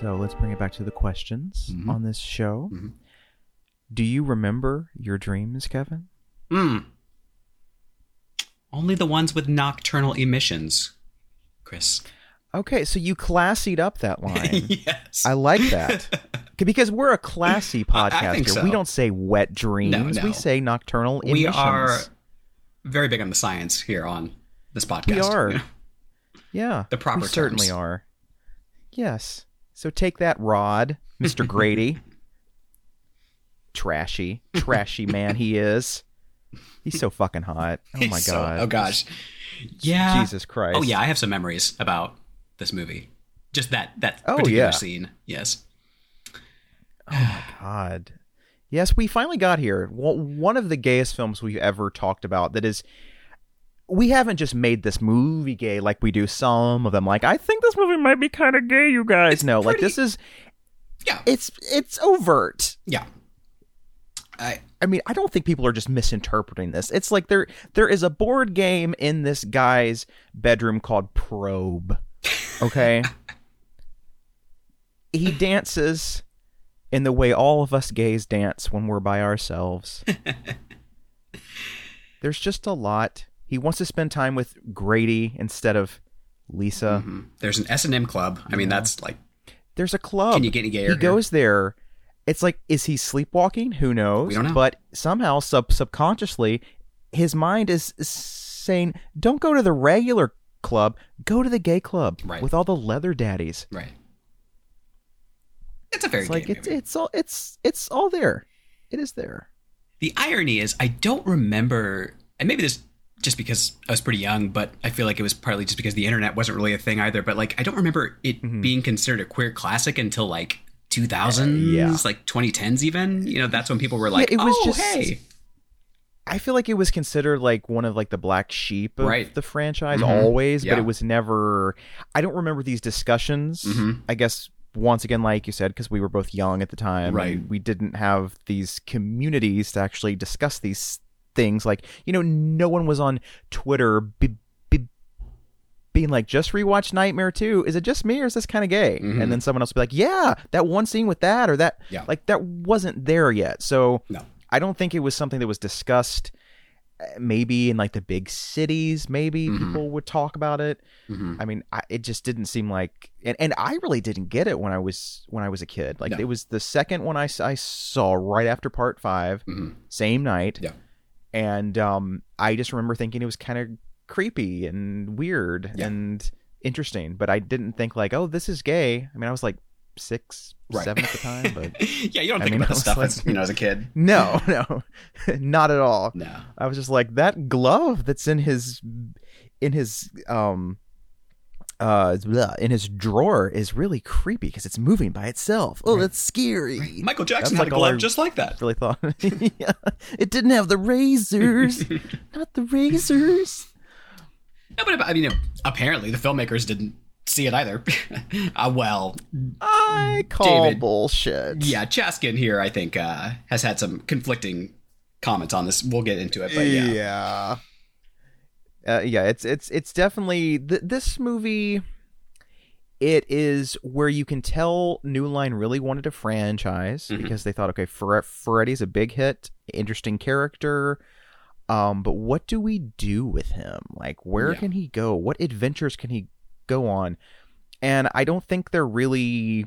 So let's bring it back to the questions Mhm. on this show. Mhm. Do you remember your dreams, Kevin? Hmm. Only the ones with nocturnal emissions, Chris. Okay, so you classied up that line. yes. I like that. Because we're a classy I- I podcast so. We don't say wet dreams. no. We say nocturnal emissions. we are very big on the science here on this podcast. We are. Yeah. The proper We certainly are. Yes. So take that, Rod, Mr. Grady. trashy, trashy man he is. He's so fucking hot. Oh my He's so- oh god. oh gosh. Yeah. Jesus Christ. Oh yeah, I have some memories about this movie. Just that that Oh, particular yeah. scene. Yes. Oh my god. Yes, we finally got here. One of the gayest films we've ever talked about that is. We haven't just made this movie gay like we do some of them. Like, I think this movie might be kind of gay, you guys. It's no, like this is. Yeah. It's it's overt. Yeah. I I mean, I don't think people are just misinterpreting this. It's like there there is a board game in this guy's bedroom called Probe. Okay? he dances in the way all of us gays dance when we're by ourselves. There's just a lot. He wants to spend time with Grady instead of Lisa. mhm. there's an S and M club. I mean, that's like There's a club. Can you get any gayer He here? goes there. It's like, is he sleepwalking? Who knows? We don't know. But somehow, sub subconsciously, his mind is saying, "Don't go to the regular club. Go to the gay club Right. with all the leather daddies." right. It's a very It's like it's movie. it's all it's it's all there. It is there. The irony is, I don't remember, and maybe this just because I was pretty young, but I feel like it was partly just because the internet wasn't really a thing either. But like, I don't remember it Mhm. being considered a queer classic until like 2000s, yeah. like 2010s, even. You know, that's when people were like, it was "Oh, just- hey, I feel like it was considered like one of like the black sheep of Right. the franchise Mhm. always, but it was never. I don't remember these discussions. Mhm. I guess once again, like you said, because we were both young at the time, Right. we didn't have these communities to actually discuss these things. Like you know, no one was on Twitter. Be, be, being like, just rewatch Nightmare 2. Is it just me or is this kind of gay? Mhm. And then someone else would be like, yeah, that one scene with that or that. Yeah. Like, that wasn't there yet. So, no, I don't think it was something that was discussed. uh, Maybe in like the big cities, maybe Mhm. people would talk about it. Mhm. I mean, I, it just didn't seem like, and, and I really didn't get it when I was when I was a kid. Like No. it was the second one I, I saw right after part five, Mhm. same night. Yeah. And um, I just remember thinking it was kind of creepy and weird Yeah. and interesting, but I didn't think like, oh, this is gay. I mean, I was like six, Right. seven at the time, but yeah, you don't I think mean, about this stuff like- as you know as a kid. no, no, not at all. No, I was just like that glove that's in his in his um uh in his drawer is really creepy because it's moving by itself. Oh, that's scary. Michael Jackson That's had like a glove just like that. Really thought yeah. it didn't have the razors, not the razors. No, but I mean, apparently the filmmakers didn't see it either. uh, well, I call David. bullshit. yeah, Chaskin here, I think, uh, has had some conflicting comments on this. We'll get into it, but yeah. yeah. Uh, yeah, it's it's it's definitely th- this movie. It is where you can tell New Line really wanted a franchise Mhm. because they thought, okay, Fre- Freddy's a big hit, interesting character, um, but what do we do with him? Like, where Yeah. can he go? What adventures can he go on? And I don't think they're really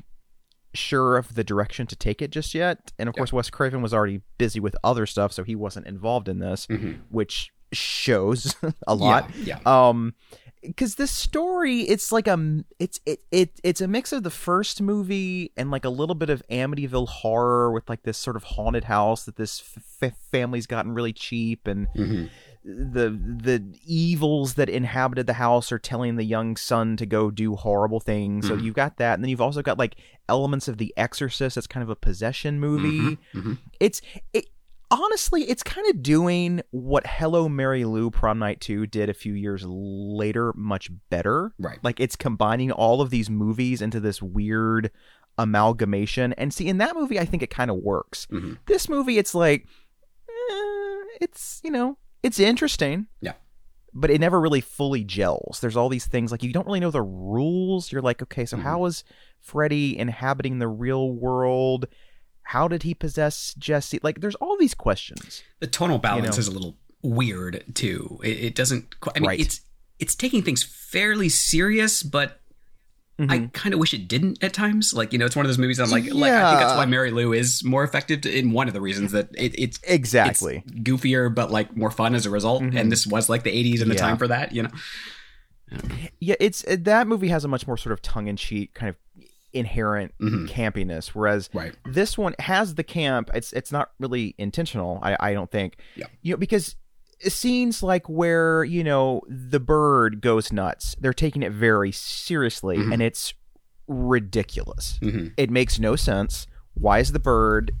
sure of the direction to take it just yet. And of Yeah. course, Wes Craven was already busy with other stuff, so he wasn't involved in this Mhm. which shows a lot. Yeah, Um, because this story, it's like a, it's it it it's a mix of the first movie and like a little bit of Amityville horror with like this sort of haunted house that this f- family's gotten really cheap and yeah. Mhm. the the evils that inhabited the house are telling the young son to go do horrible things. So Mhm. you've got that, and then you've also got like elements of The Exorcist. That's kind of a possession movie. Mhm, mhm. It's it honestly, it's kind of doing what Hello Mary Lou Prom Night 2 did a few years later much better. Right. Like it's combining all of these movies into this weird amalgamation. And see, in that movie, I think it kind of works. Mhm. This movie, it's like, eh, it's, you know, it's interesting. Yeah. But it never really fully gels. There's all these things like you don't really know the rules. You're like, okay, so Mhm. how is Freddy inhabiting the real world? How did he possess Jesse? Like, there's all these questions. The tonal balance know. is a little weird too. It, it doesn't. Quite, I mean, Right. it's it's taking things fairly serious, but Mm-hmm. I kind of wish it didn't at times. Like you know, it's one of those movies. I'm like, like I think that's why Mary Lou is more effective. In one of the reasons that it, it's Exactly. it's goofier, but like more fun as a result. Mhm. And this was like the 80s and the Yeah. time for that. You know, Yeah, it's it, that movie has a much more sort of tongue-in-cheek kind of inherent Mhm. campiness, whereas right? this one has the camp. It's it's not really intentional. I I don't think. Yeah. You know because scenes like where you know the bird goes nuts, they're taking it very seriously, Mhm. and it's ridiculous. hmm It makes no sense. Why is the bird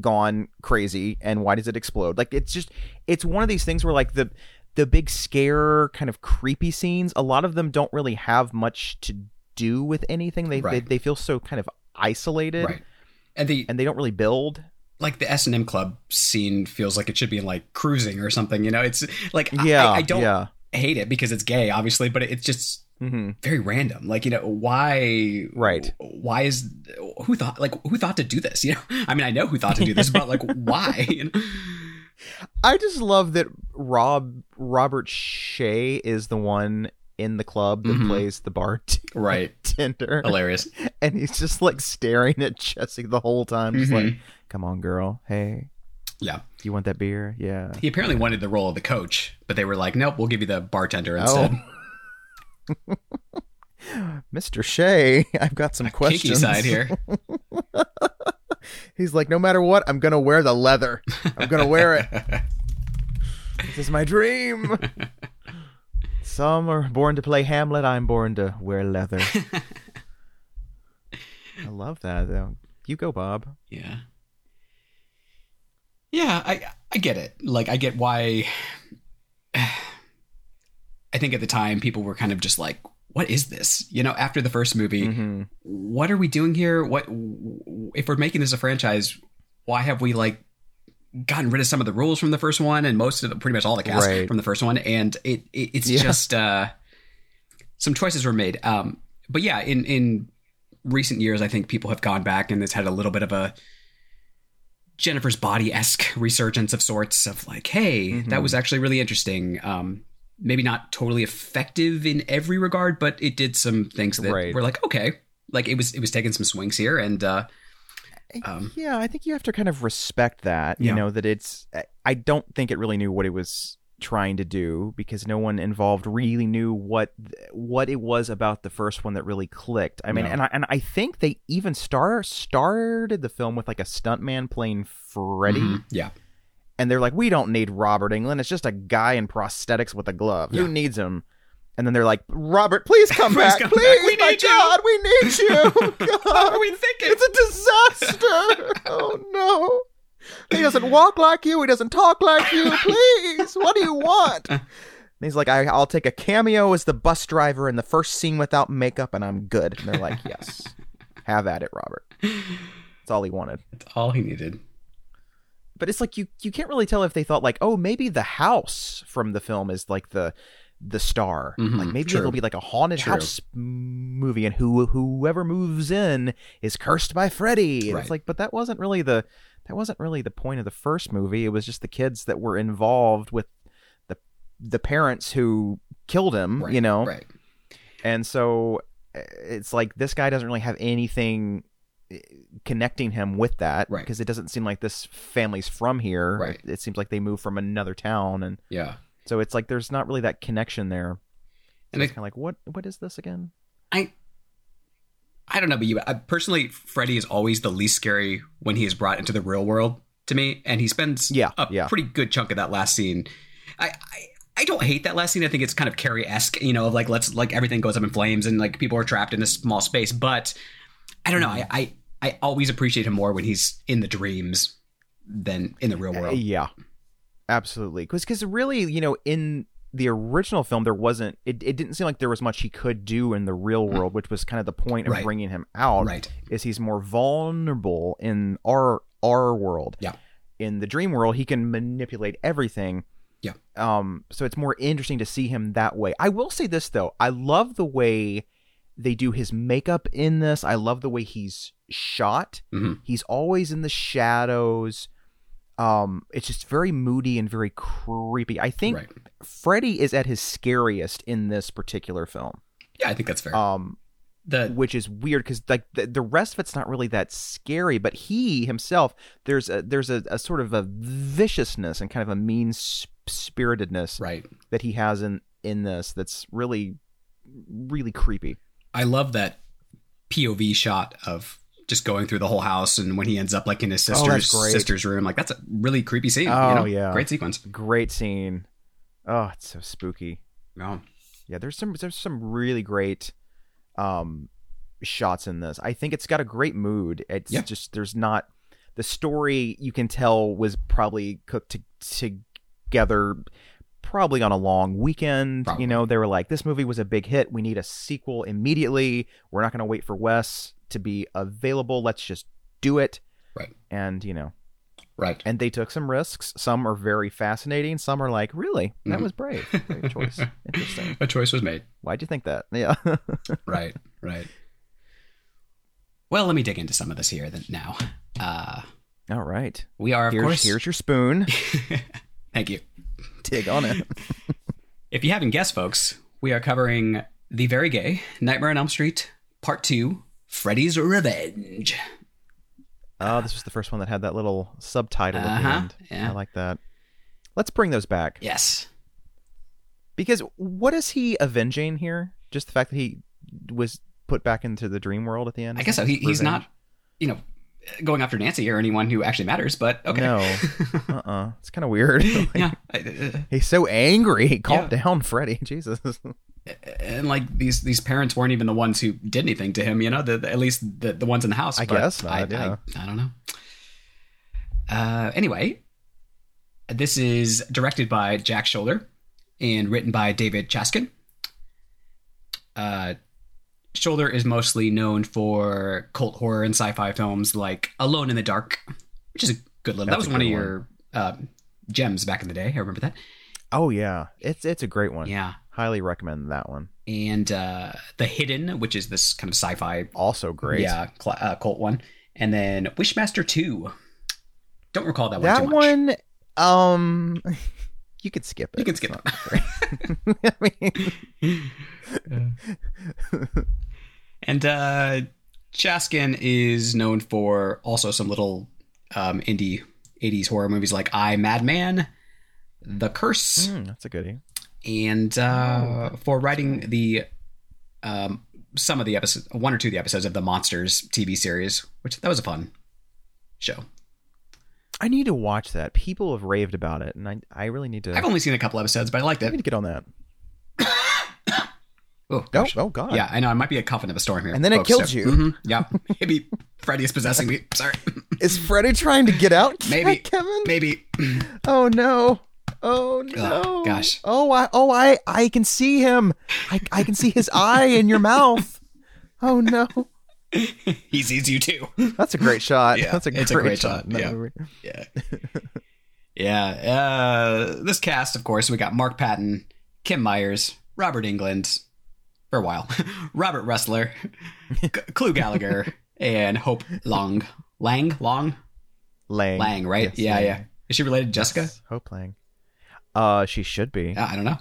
gone crazy and why does it explode? Like it's just it's one of these things where like the the big scare kind of creepy scenes, a lot of them don't really have much to do with anything. They they, Right. they feel so kind of isolated Right. And the and they don't really build. like the S and M Club scene feels like it should be in like cruising or something. You know, it's like I- Yeah, I, I don't yeah. hate it because it's gay, obviously, but it's just hmm very random. Like you know, why? Right. Why is who thought like who thought to do this? You know, I mean, I know who thought to do this, but like why? You know? I just love that Rob Robert Shaye is the one in the club that Mhm. plays the Right. bartender. Hilarious. and he's just like staring at Jesse the whole time, just like, Mhm. "Come on, girl. Hey, Yeah. you want that beer? Yeah." He apparently wanted the role of the coach, but they were like, nope, we'll give you the bartender instead. Oh. Mr. Shaye, I've got some A questions. side here. He's like, no matter what, I'm gonna wear the leather. I'm gonna wear it. this is my dream. Some are born to play Hamlet. I'm born to wear leather. I love that. Though. You go, Bob. Yeah. Yeah, I I get it. Like I get why I think at the time people were kind of just like what is this? You know, after the first movie, hmm what are we doing here? What if we're making this a franchise, why have we like gotten rid of some of the rules from the first one and most of the, pretty much all the cast Right. from the first one and it, it it's Yeah. just uh some choices were made. Um but yeah, in in recent years I think people have gone back and it's had a little bit of a Jennifer's body esque resurgence of sorts of like, hey, Mhm. that was actually really interesting. Um, maybe not totally effective in every regard, but it did some things that Right. were like, okay, like it was it was taking some swings here, and uh, Um, yeah, I think you have to kind of respect that. You Yeah. know that it's. I- don't think it really knew what it was trying to do because no one involved really knew what what it was about the first one that really clicked. I mean, No. and I, and I think they even star started the film with like a stuntman playing Freddy, mhm, yeah, and they're like, "We don't need Robert Englund. It's just a guy in prosthetics with a glove. Yeah. Who needs him?" And then they're like, "Robert, please come Please back, come please, back. We my need you." God, we need you. God. what are we thinking? It's a disaster. oh no. He doesn't walk like you. He doesn't talk like you. Please, what do you want? And he's like, I, I'll take a cameo as the bus driver in the first scene without makeup, and I'm good. And they're like, Yes, have at it, Robert. That's all he wanted. That's all he needed. But it's like you you can't really tell if they thought like, oh, maybe the house from the film is like the the star. Mhm, like maybe true. it'll be like a haunted True. house movie, and who whoever moves in is cursed by Freddy. Right. It's like, but that wasn't really the that wasn't really the point of the first movie. It was just the kids that were involved with the the parents who killed him. Right, You know, right? and so uh, it's like this guy doesn't really have anything uh, connecting him with that Right. because it doesn't seem like this family's from here. Right. It, it seems like they moved from another town, and Yeah, so it's like there's not really that connection there. and It's kind of like what what is this again? I, I don't know about you. I, personally, Freddy is always the least scary when he is brought into the real world to me, and he spends Yeah, a yeah. pretty good chunk of that last scene I, I I don't hate that last scene. I think it's kind of Carrie esque, you know, of like let's like everything goes up in flames and like people are trapped in this small space. But I don't know. Mm-hmm. I I, I always appreciate him more when he's in the dreams than in the real uh, world. Yeah, absolutely. Because really, you know, in the original film, there wasn't. It, it didn't seem like there was much he could do in the real world, which was kind of the point of Mm. Right. bringing him out. Right. Is he's more vulnerable in our our world. Yeah. In the dream world, he can manipulate everything. Yeah. Um. So it's more interesting to see him that way. I will say this though. I love the way they do his makeup in this. I love the way he's shot. Mhm. He's always in the shadows. Um, it's just very moody and very creepy. I think Right. Freddy is at his scariest in this particular film. Yeah, I think that's fair. Um, the which is weird because like the, the rest of it's not really that scary, but he himself there's a there's a, a sort of a viciousness and kind of a mean spiritedness right. that he has in in this that's really really creepy. I love that POV shot of just going through the whole house and when he ends up like in his Oh, sister's great. sister's room. Like that's a really creepy scene. Oh, you know? yeah. Great sequence. Great scene. Oh, it's so spooky. No. Yeah, there's some there's some really great um shots in this. I think it's got a great mood. It's Yeah. just there's not the story you can tell was probably cooked to, together probably on a long weekend. Probably. You know, they were like this movie was a big hit. We need a sequel immediately. We're not going to wait for Wes to be available. Let's just do it. Right. And, you know, Right. and they took some risks. Some are very fascinating. Some are like, really? That Mhm. was brave. Brave choice. Interesting. A choice was made. Why'd you think that? Yeah. Right. Right. Well, let me dig into some of this here then now. Uh, All right. we are, of Here's, course. here's your spoon. Thank you. Dig on it. If you haven't guessed, folks, we are covering the very gay Nightmare on Elm Street Part Two: Freddy's Revenge. Oh, this was the first one that had that little subtitle at the Uh-huh, end. yeah. I like that. Let's bring those back. Yes. Because what is he avenging here? Just the fact that he was put back into the dream world at the end? I guess so. He, he's not, you know, going after Nancy or anyone who actually matters. But okay. No. Uh-uh. It's kind of weird. Like, yeah. I- uh, He's so angry. Calm Yeah. down, Freddy. Jesus. And like these these parents weren't even the ones who did anything to him. You know, the, the- at least the the ones in the house. I but guess not, I, yeah. I, I don't know. Uh, anyway, this is directed by Jack Sholder and written by David Chaskin. Uh, Sholder is mostly known for cult horror and sci-fi films like Alone in the Dark, which is a good little. that was one of your uh, gems back in the day. I remember that. Oh, yeah. It's it's a great one. Yeah. Highly recommend that one. And uh, The Hidden, which is this kind of sci-fi Also great. Yeah, cl- uh, Colt one, and then Wishmaster two. Don't recall that one. That too much. one, um, you could skip it. You can skip it. I mean, And uh, Chaskin is known for also some little um, indie '80s horror movies like I Madman, The Curse, mm, that's a goodie. And uh, for writing the um, some of the episodes, one or two of the episodes of the Monsters TV series, which that was a fun show. I need to watch that. People have raved about it, and I I really need to. I've only seen a couple episodes, but I liked it. I need to get on that. Oh, Oh, gosh. oh God. Yeah, I know. I might be a coffin of a storm here. And then it kills so- you. Mhm, yeah. Maybe Freddy is possessing me. Sorry. Is Freddy trying to get out? Maybe. Kevin. Maybe. Oh no. Oh no. gosh. Oh I oh I I can see him. I I can see his eye in your mouth. Oh no. he sees you too. That's a great shot. Yeah, That's a great, a great shot. shot, yeah. Yeah. yeah. Uh, this cast, of course, we got Mark Patton, Kim Myers, Robert Englund, for a while, Robert Rusler, C- Clu Gulager, and Hope Long. Lang? Long? Lang. Lang, right? Yes, yeah, Lang. yeah. Is she related to Jessica? Yes, Hope Lange. Uh, she should be. Uh, I don't know.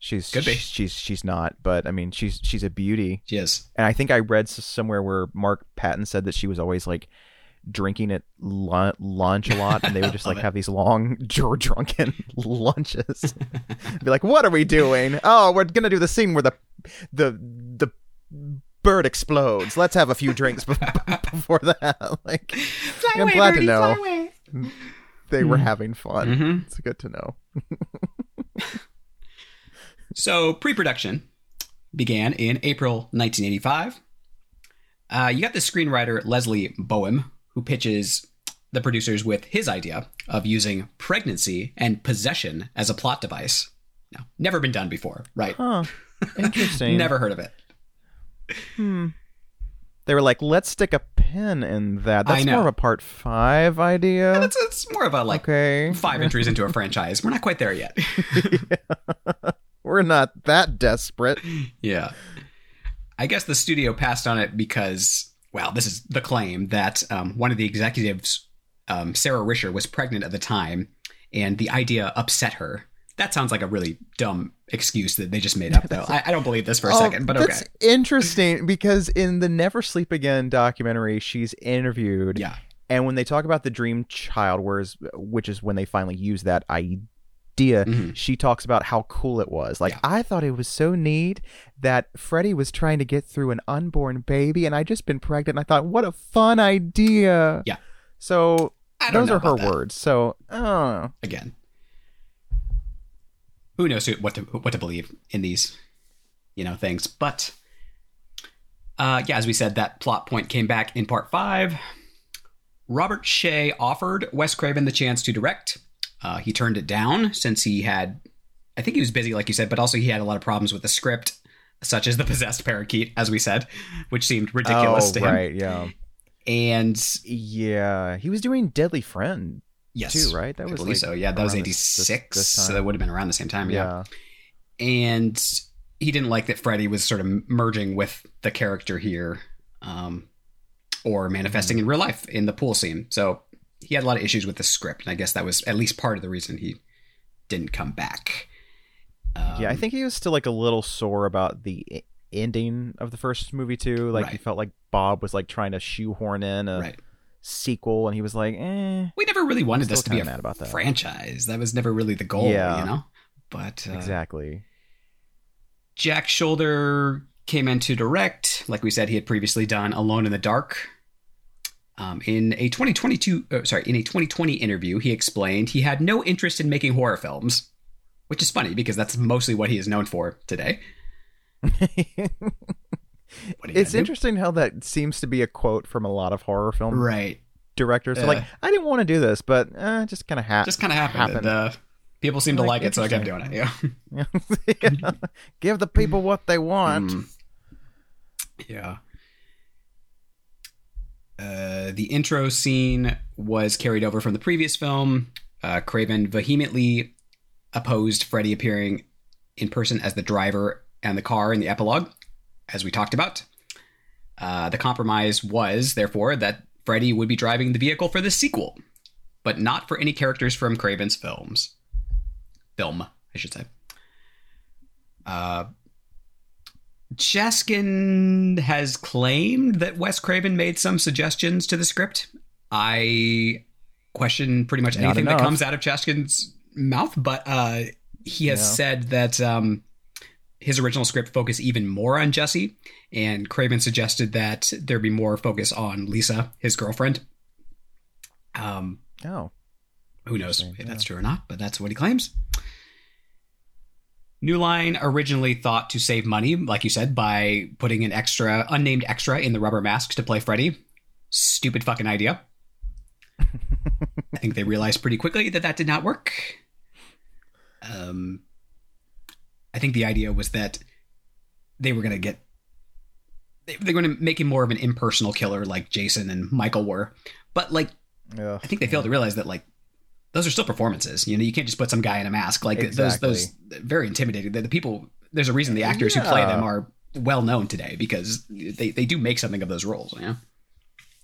She's Could be. She's she's not, but I mean, she's she's a beauty. She is. And I think I read somewhere where Mark Patton said that she was always like drinking at lu- lunch a lot, and they would just like it. have these long dr- drunken lunches. Be like, "What are we doing? Oh, we're gonna do the scene where the the the bird explodes. Let's have a few drinks be- before that." Like, I'm glad to know they were having fun. Mhm. It's good to know. so pre-production began in April 1985. Uh, you got the screenwriter Leslie Bohem, who pitches the producers with his idea of using pregnancy and possession as a plot device. No, never been done before, right? Huh. Interesting. Never heard of it. Hmm. They were like, let's stick a pin in that. That's more of a part five idea. It's, it's more of a like okay. five entries into a franchise. We're not quite there yet. We're not that desperate. Yeah. I guess the studio passed on it because, well, this is the claim that um, one of the executives, um, Sara Risher, was pregnant at the time, and the idea upset her. That sounds like a really dumb excuse that they just made up, though. I, I don't believe this for a Oh, second, but okay. That's interesting because in the Never Sleep Again documentary, she's interviewed. Yeah. And when they talk about the dream child, whereas, which is when they finally use that idea, Mhm. she talks about how cool it was. Like, Yeah. I thought it was so neat that Freddy was trying to get through an unborn baby, and I just been pregnant. And I thought, what a fun idea. Yeah. So those are her that. words. So, oh, Again, who knows who, what to what to believe in these, you know, things. But uh, yeah, as we said, that plot point came back in part five. Robert Shaye offered Wes Craven the chance to direct. Uh, he turned it down since he had, I think he was busy, like you said, but also he had a lot of problems with the script, such as the possessed parakeet, as we said, which seemed ridiculous oh, to him. right, yeah, And yeah. He was doing Deadly Friend yes, too, right? That I was believe like so. Yeah, that was eighty six. So that would have been around the same time. yeah. and he didn't like that Freddy was sort of merging with the character here, um, or manifesting in real life in the pool scene. So he had a lot of issues with the script, and I guess that was at least part of the reason he didn't come back. Um, yeah, I think he was still like a little sore about the ending of the first movie too. Like he felt like Bob was like trying to shoehorn in a right. Sequel, and he was like, "Eh." We never really wanted this to be a mad about that. franchise. That was never really the goal, Yeah. you know. But uh, Exactly. Jack Sholder came in to direct. Like we said, he had previously done Alone in the Dark. Um, in a 2022, uh, sorry, in a 2020 interview, he explained he had no interest in making horror films, which is funny because that's mostly what he is known for today. What are you it's do? interesting how that seems to be a quote from a lot of horror film right? directors. Yeah. like, I didn't want to do this, but uh, just kind of ha- Just kind of happened. happened. And, uh, people seem to Like, like it, so I kept doing it. Yeah. Yeah. Give the people what they want. Mm. Yeah. Uh, the intro scene was carried over from the previous film. Uh, Craven vehemently opposed Freddy appearing in person as the driver and the car in the epilogue, as we talked about. Uh, the compromise was, therefore, that Freddy would be driving the vehicle for the sequel, but not for any characters from Craven's films. Film, I should say. Uh, Chaskin has claimed that Wes Craven made some suggestions to the script. I question pretty much anything that comes out of Chaskin's mouth, but uh, he has Yeah. said that um, his original script focused even more on Jesse, and Craven suggested that there be more focus on Lisa, his girlfriend. Um, Oh, who knows if yeah. that's true or not, but that's what he claims. New Line originally thought to save money, like you said, by putting an extra, unnamed extra in the rubber mask to play Freddy. Stupid fucking idea. I think they realized pretty quickly that that did not work. Um, I think the idea was that they were going to get. they- They're going to make him more of an impersonal killer like Jason and Michael were. But, like, Ugh. I think they failed to realize that like those are still performances. You know, you can't just put some guy in a mask. Like Exactly. those those very intimidating. The, the people there's a reason the actors who play them are well known today because they, they do make something of those roles. You know?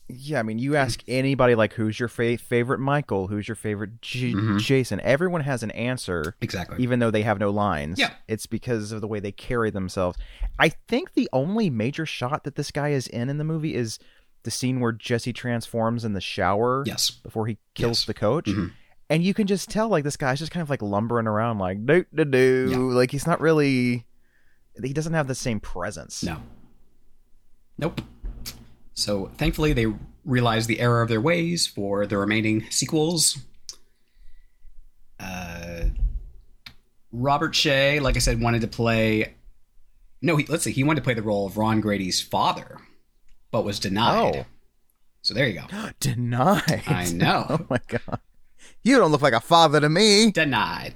Yeah, I mean, you ask anybody like, "Who's your fa- favorite Michael? Who's your favorite J- Mhm. Jason?" Everyone has an answer, Exactly. even though they have no lines. Yeah. it's because of the way they carry themselves. I think the only major shot that this guy is in in the movie is the scene where Jesse transforms in the shower Yes. before he kills Yes. the coach. Mhm. And you can just tell, like, this guy's just kind of like lumbering around, like, do do do. Yeah. Like, he's not really. He doesn't have the same presence. No. Nope. So thankfully they realized the error of their ways for the remaining sequels. Uh, Robert Shaye, like I said, wanted to play. No, he, let's see. He wanted to play the role of Ron Grady's father, but was denied. Oh. So there you go. Denied. I know. Oh my god. You don't look like a father to me. Denied.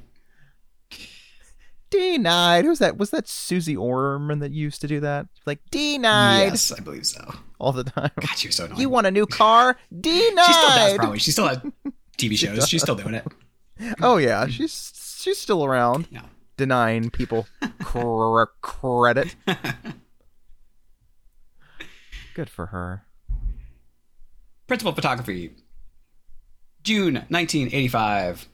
Denied. Who's that? Was that Susie Orman that used to do that? Like denied Yes, I believe so. all the time. God, she was so annoying. You want a new car? Denied. she still does, probably. She still has TV shows. She's still doing it. Oh yeah, she's she's still around. Yeah. Denying people cr- credit. Good for her. Principal photography. June 1985.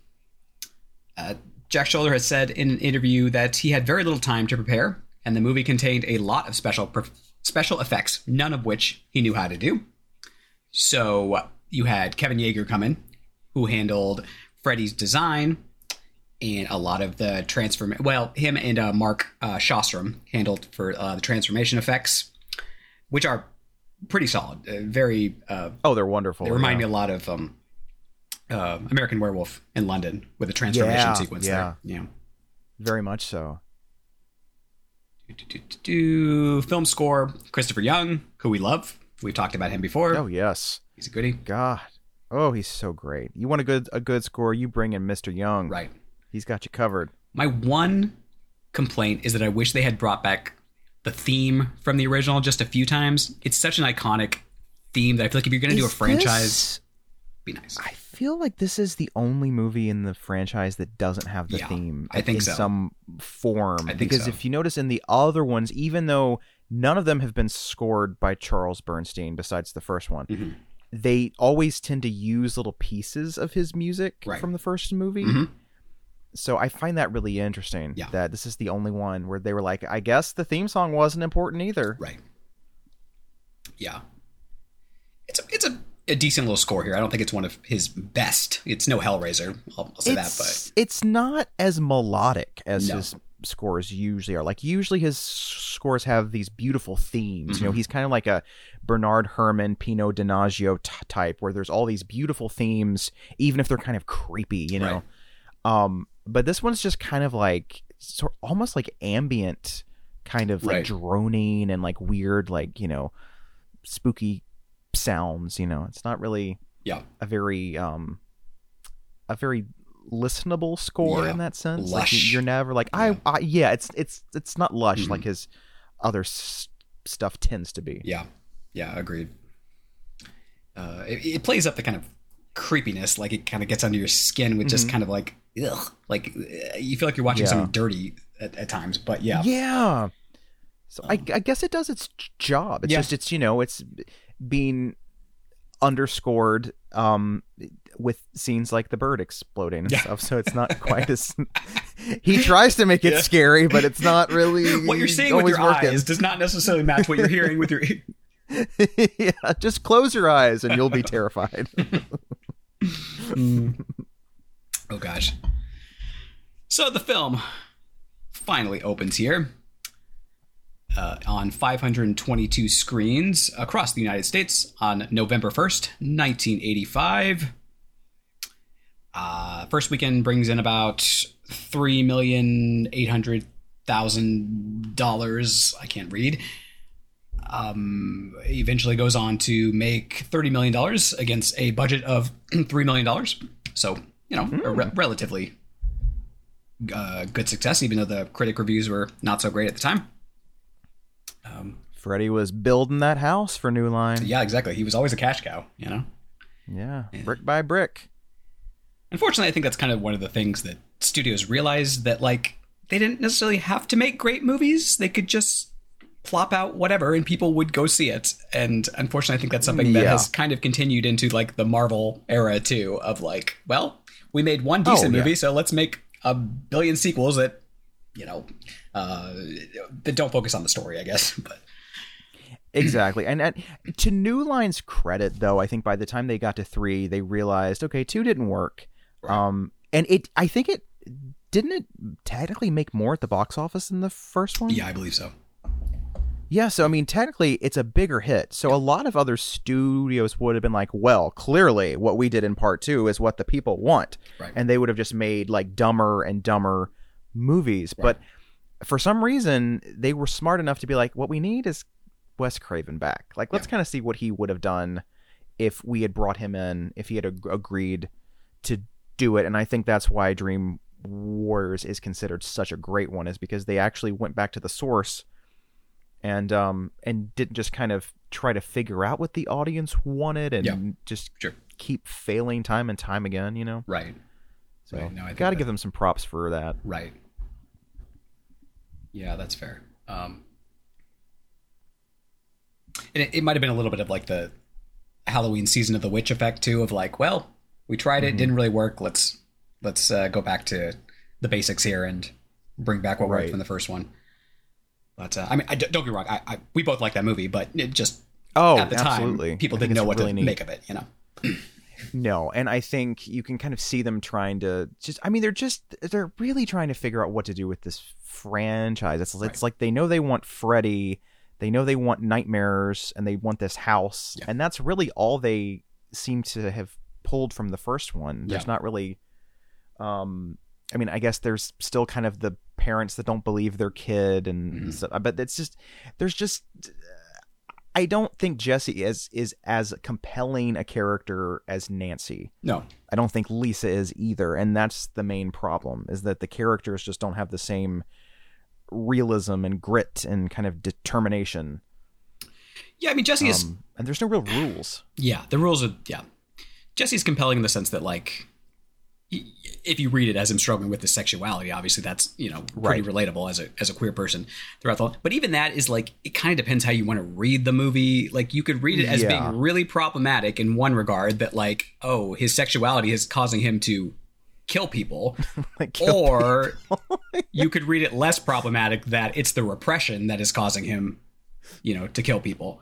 Uh, Jack Sholder has said in an interview that he had very little time to prepare, and the movie contained a lot of special pro- special effects, none of which he knew how to do. So you had Kevin Yagher come in, who handled Freddy's design and a lot of the transform. Well, him and uh, Mark uh, Shostrom handled for uh, the transformation effects, which are pretty solid. Uh, very uh, Oh, they're wonderful. they remind yeah. me a lot of um, uh, American Werewolf in London with a transformation Yeah, sequence yeah. there. Yeah. Very much so. Do, do, do, do. Film score Christopher Young, who we love. We've talked about him before. Oh yes. He's a goodie. God. Oh, he's so great. You want a good a good score? You bring in Mr. Young. Right. He's got you covered. My one complaint is that I wish they had brought back the theme from the original just a few times. It's such an iconic theme that I feel like if you're going to do a franchise, this- be nice. I feel like this is the only movie in the franchise that doesn't have the Yeah, theme. I think in so. some form. I think because so. if you notice in the other ones, even though none of them have been scored by Charles Bernstein, besides the first one, Mhm. they always tend to use little pieces of his music Right. from the first movie. Mhm. So I find that really interesting. Yeah. That this is the only one where they were like, I guess the theme song wasn't important either. Right. Yeah. It's a it's a, a decent little score here. I don't think it's one of his best. It's no Hellraiser. I'll, I'll say that, but it's, it's not as melodic as No. his scores usually are. Like usually his scores have these beautiful themes. Mm-hmm. You know, he's kind of like a Bernard Herrmann, Pino Donaggio t- type, where there's all these beautiful themes, even if they're kind of creepy. You know, um, but this one's just kind of like sort almost like ambient, kind of like Right. droning and like weird, like you know, spooky sounds. You know, it's not really yeah. a very um a very listenable score Yeah. in that sense. Lush. Like you- you're never like I, I yeah, it's it's it's not lush like his other s- stuff tends to be. Yeah. Yeah, agreed. Uh, it, it plays up the kind of creepiness, like it kind of gets under your skin with just kind of like, ugh, like uh, you feel like you're watching Mm-hmm. Yeah. something dirty at, at times. But yeah, Yeah. So I, I guess it does its job. It's Yeah. just it's you know it's being underscored um with scenes like the bird exploding and Yeah. stuff. So it's not quite as he tries to make it Yeah. scary, but it's not really what you're seeing with your working. eyes does not necessarily match what you're hearing with your. yeah, just close your eyes and you'll be terrified. Oh gosh. So the film finally opens here uh, on 522 screens across the United States on November 1st, 1985. Uh, first weekend brings in about three million eight hundred thousand dollars. I can't read. Um, eventually goes on to make thirty million dollars against a budget of three million dollars. So you know, a re- relatively uh, good success, even though the critic reviews were not so great at the time. Um, Freddy was building that house for New Line. yeah, exactly. He was always a cash cow, you know. Yeah, brick by brick. Unfortunately, I think that's kind of one of the things that studios realized that like they didn't necessarily have to make great movies. They could just plop out whatever and people would go see it. And unfortunately, I think that's something that Yeah. has kind of continued into like the Marvel era too of like, well, we made one decent Oh, yeah. movie, so let's make a billion sequels that you know uh that don't focus on the story, I guess. But Exactly. And, and to New Line's credit, though, I think by the time they got to three, they realized, okay, two didn't work. Um, and it, I think it didn't it technically make more at the box office than the first one. yeah, I believe so. Yeah, so I mean, technically, it's a bigger hit. So a lot of other studios would have been like, "Well, clearly, what we did in part two is what the people want," Right. and they would have just made like dumber and dumber movies. But for some reason, they were smart enough to be like, what we need is Wes Craven back. Like, let's Yeah. kind of see what he would have done if we had brought him in, if he had ag- agreed to do it. And I think that's why Dream Warriors is considered such a great one, is because they actually went back to the source and um and didn't just kind of try to figure out what the audience wanted and Yeah. just Sure. keep failing time and time again, you know. Right. So Right, no, got to give them some props for that. Right. Yeah, that's fair. Um, and it, it might have been a little bit of like the Halloween season of the witch effect too, of like, well, we tried it, Mm-hmm. didn't really work. Let's let's uh, go back to the basics here and bring back what worked Right. from the first one. But uh, I mean, I, don't get me wrong. I, I, we both like that movie, but it just Oh, at the absolutely. time people didn't know what really to neat. make of it. You know. No, and I think you can kind of see them trying to just I mean they're just they're really trying to figure out what to do with this franchise. It's it's like they know they want Freddy, they know they want nightmares and they want this house. Yeah. And that's really all they seem to have pulled from the first one. There's Yeah. not really um I mean, I guess there's still kind of the parents that don't believe their kid and Mhm. stuff, but it's just there's just I don't think Jesse is is as compelling a character as Nancy. No. I don't think Lisa is either, and that's the main problem is that the characters just don't have the same realism and grit and kind of determination. Yeah, I mean Jesse is Um, and there's no real rules. Yeah, the rules are yeah. Jesse's compelling in the sense that like if you read it as him struggling with his sexuality, obviously that's you know pretty Right. relatable as a as a queer person throughout the. But even that is like it kind of depends how you want to read the movie. Like you could read it as Yeah. being really problematic in one regard that like oh his sexuality is causing him to kill people, kill or you could read it less problematic that it's the repression that is causing him, you know, to kill people.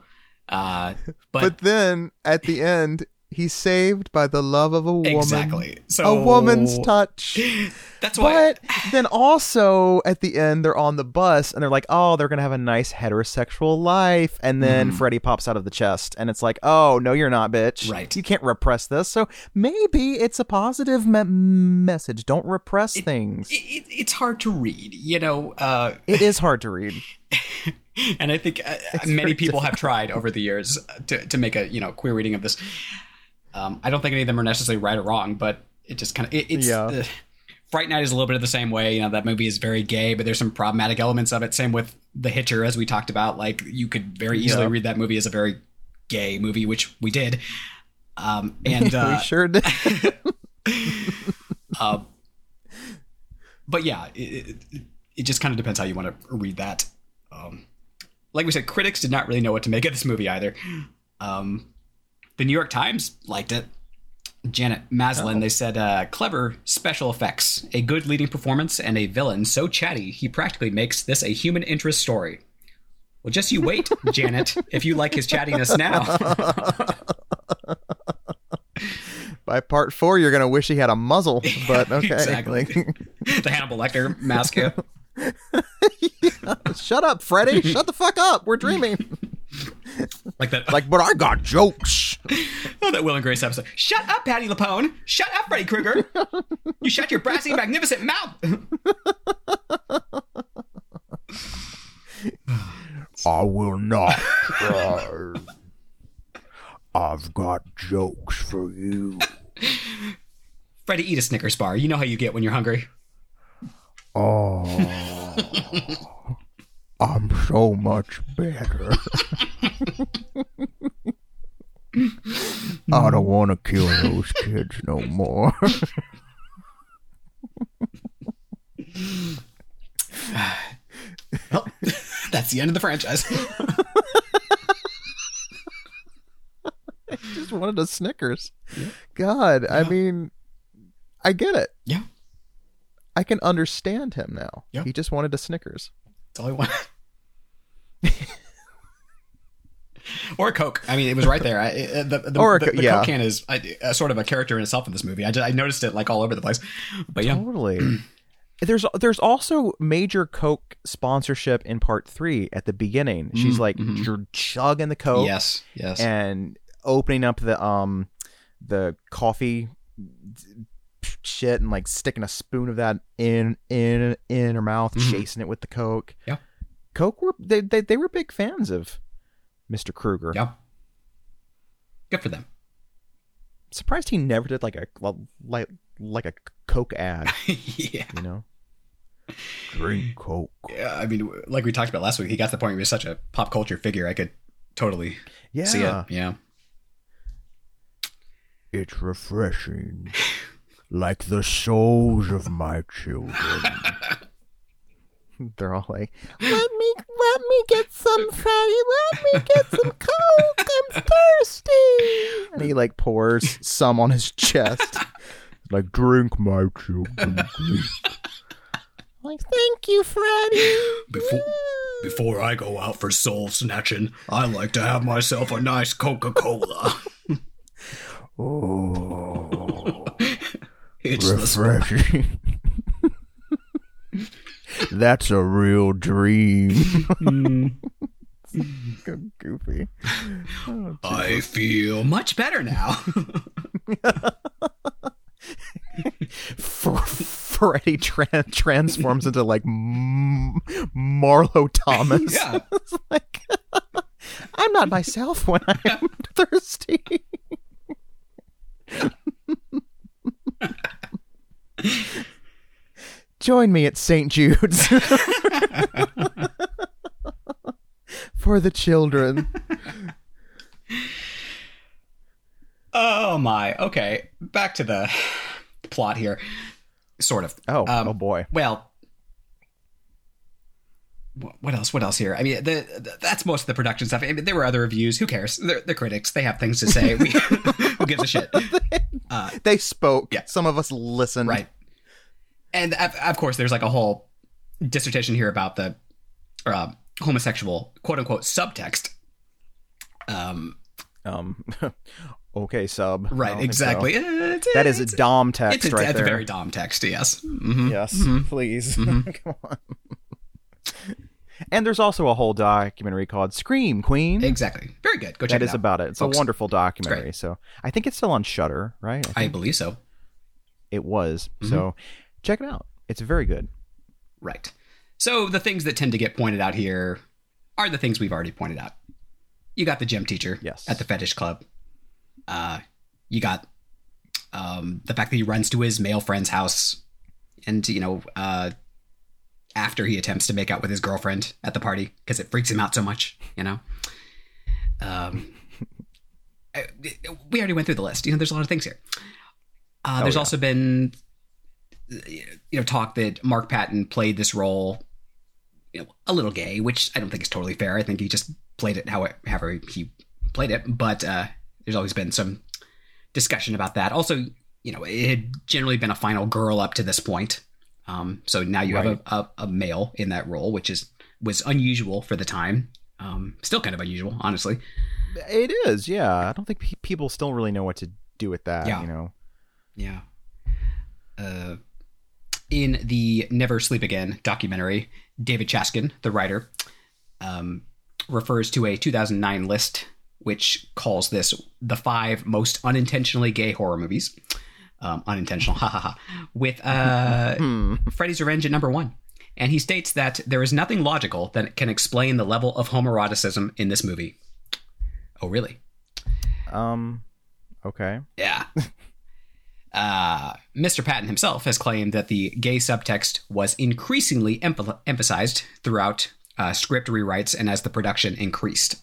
Uh, but, But then at the end, he's saved by the love of a woman. exactly. So A woman's touch. That's why. But then also at the end, they're on the bus and they're like, oh, they're going to have a nice heterosexual life. And then Mhm. Freddy pops out of the chest and it's like, oh, no, you're not, bitch. Right. You can't repress this. So maybe it's a positive me- message. Don't repress things. it, it, it's hard to read, you know, uh, it is hard to read. and I think uh, many people have tried over the years to, to make a you know queer reading of this. Um, I don't think any of them are necessarily right or wrong, but it just kind of it, it's. Yeah. Uh, Fright Night is a little bit of the same way. You know, that movie is very gay, but there's some problematic elements of it. Same with The Hitcher, as we talked about. Like, you could very easily Yeah. read that movie as a very gay movie, which we did. Um, and uh, we sure did. uh, but yeah, it, it, it just kind of depends how you want to read that. Um, like we said, critics did not really know what to make of this movie either. Um, the New York Times liked it. Janet Maslin, they said, uh, clever special effects, a good leading performance, and a villain so chatty he practically makes this a human interest story. Well, just you wait, Janet, if you like his chattiness now. By part four, you're going to wish he had a muzzle. But okay. exactly. the Hannibal Lecter mask. yeah. Shut up, Freddy. Shut the fuck up. We're dreaming. Like that. like, but I got jokes. Oh, that Will and Grace episode. Shut up, Patti LuPone. Shut up, Freddy Krueger. You shut your brassy, magnificent mouth. I will not. I've got jokes for you. Freddy, eat a Snickers bar. You know how you get when you're hungry. Oh, I'm so much better. I don't want to kill those kids no more. Well, that's the end of the franchise. He just wanted a Snickers. God, I mean, I get it. Yeah. I can understand him now. Yeah. He just wanted a Snickers. That's all I want. or Coke. I mean, it was right there. I, uh, the the, Or a the, the yeah. Coke can is uh, uh, sort of a character in itself in this movie. I, just, I noticed it like all over the place. But yeah, Totally. there's there's also major Coke sponsorship in part three at the beginning. She's Mm, like mhm. you're chugging the Coke yes, yes. and opening up the um the coffee shit and like sticking a spoon of that in in in her mouth, Mhm. chasing it with the coke. Yeah. Coke were they they, they were big fans of Mr. Krueger. Yep. Good for them. Surprised he never did like a like like a Coke ad, yeah. you know. Drink Coke. Yeah, I mean, like we talked about last week, he got to the point where he was such a pop culture figure. I could totally Yeah. see it. Yeah. It's refreshing, like the souls of my children. They're all like, "Let me, let me get some fatty. Let me get some coke. I'm thirsty." And he like pours some on his chest. like, drink, my children. Like, thank you, Freddy. Before before I go out for soul snatching, I like to have myself a nice Coca Cola. Oh, It's the refreshing. That's a real dream. Mm-hmm. Goofy. Oh, I feel much better now. F- Freddy tran transforms into like M- Marlo Thomas. yeah. Like, I'm not myself when I'm thirsty. Join me at St. Jude's for the children. Oh my. Okay. Back to the plot here. Sort of. Oh, Um, oh boy. Well, what else? What else here? I mean, the, the, that's most of the production stuff. I mean, there were other reviews. Who cares? They're, they're critics. They have things to say. We, who gives a shit? Uh, They spoke. Yeah. Some of us listened. right. And of, course, there's like a whole dissertation here about the uh, homosexual quote unquote subtext. Um, Um, okay, sub. Right. Exactly. so. It's- That is a Dom text It's a, right it's there. a very Dom text. Yes. Mhm. Yes, Mhm. please. Mhm. Come on. and there's also a whole documentary called Scream Queen. Exactly. Very good. Go check that it is out. about it. It's folks. a wonderful documentary. So I think it's still on Shudder, right? I I believe so. it was. Mm-hmm. So check it out. It's very good. Right. So the things that tend to get pointed out here are the things we've already pointed out. You got the gym teacher Yes. at the fetish club. Uh, you got um, the fact that he runs to his male friend's house, and you know, uh, after he attempts to make out with his girlfriend at the party because it freaks him out so much. You know. Um, I- we already went through the list. You know, there's a lot of things here. Uh, there's yeah. also been you know talk that Mark Patton played this role you know a little gay, which I don't think is totally fair. I think he just played it how however he played it, but uh, there's always been some discussion about that. Also, you know, it had generally been a final girl up to this point, um, so now you have a, a, a male in that role, which is was unusual for the time. Um, still kind of unusual, honestly. It is, yeah. I don't think pe- people still really know what to do with that. Yeah. You know. Yeah. Uh, in the Never Sleep Again documentary, David Chaskin, the writer, um, refers to a 2009 list which calls this the five most unintentionally gay horror movies. Um, unintentional, ha ha ha. With uh, Hmm. Freddy's Revenge at number one. And he states that there is nothing logical that can explain the level of homoeroticism in this movie. Oh, really? Um. Okay. Yeah. Uh, Mr. Patton himself has claimed that the gay subtext was increasingly emph- emphasized throughout uh, script rewrites and as the production increased.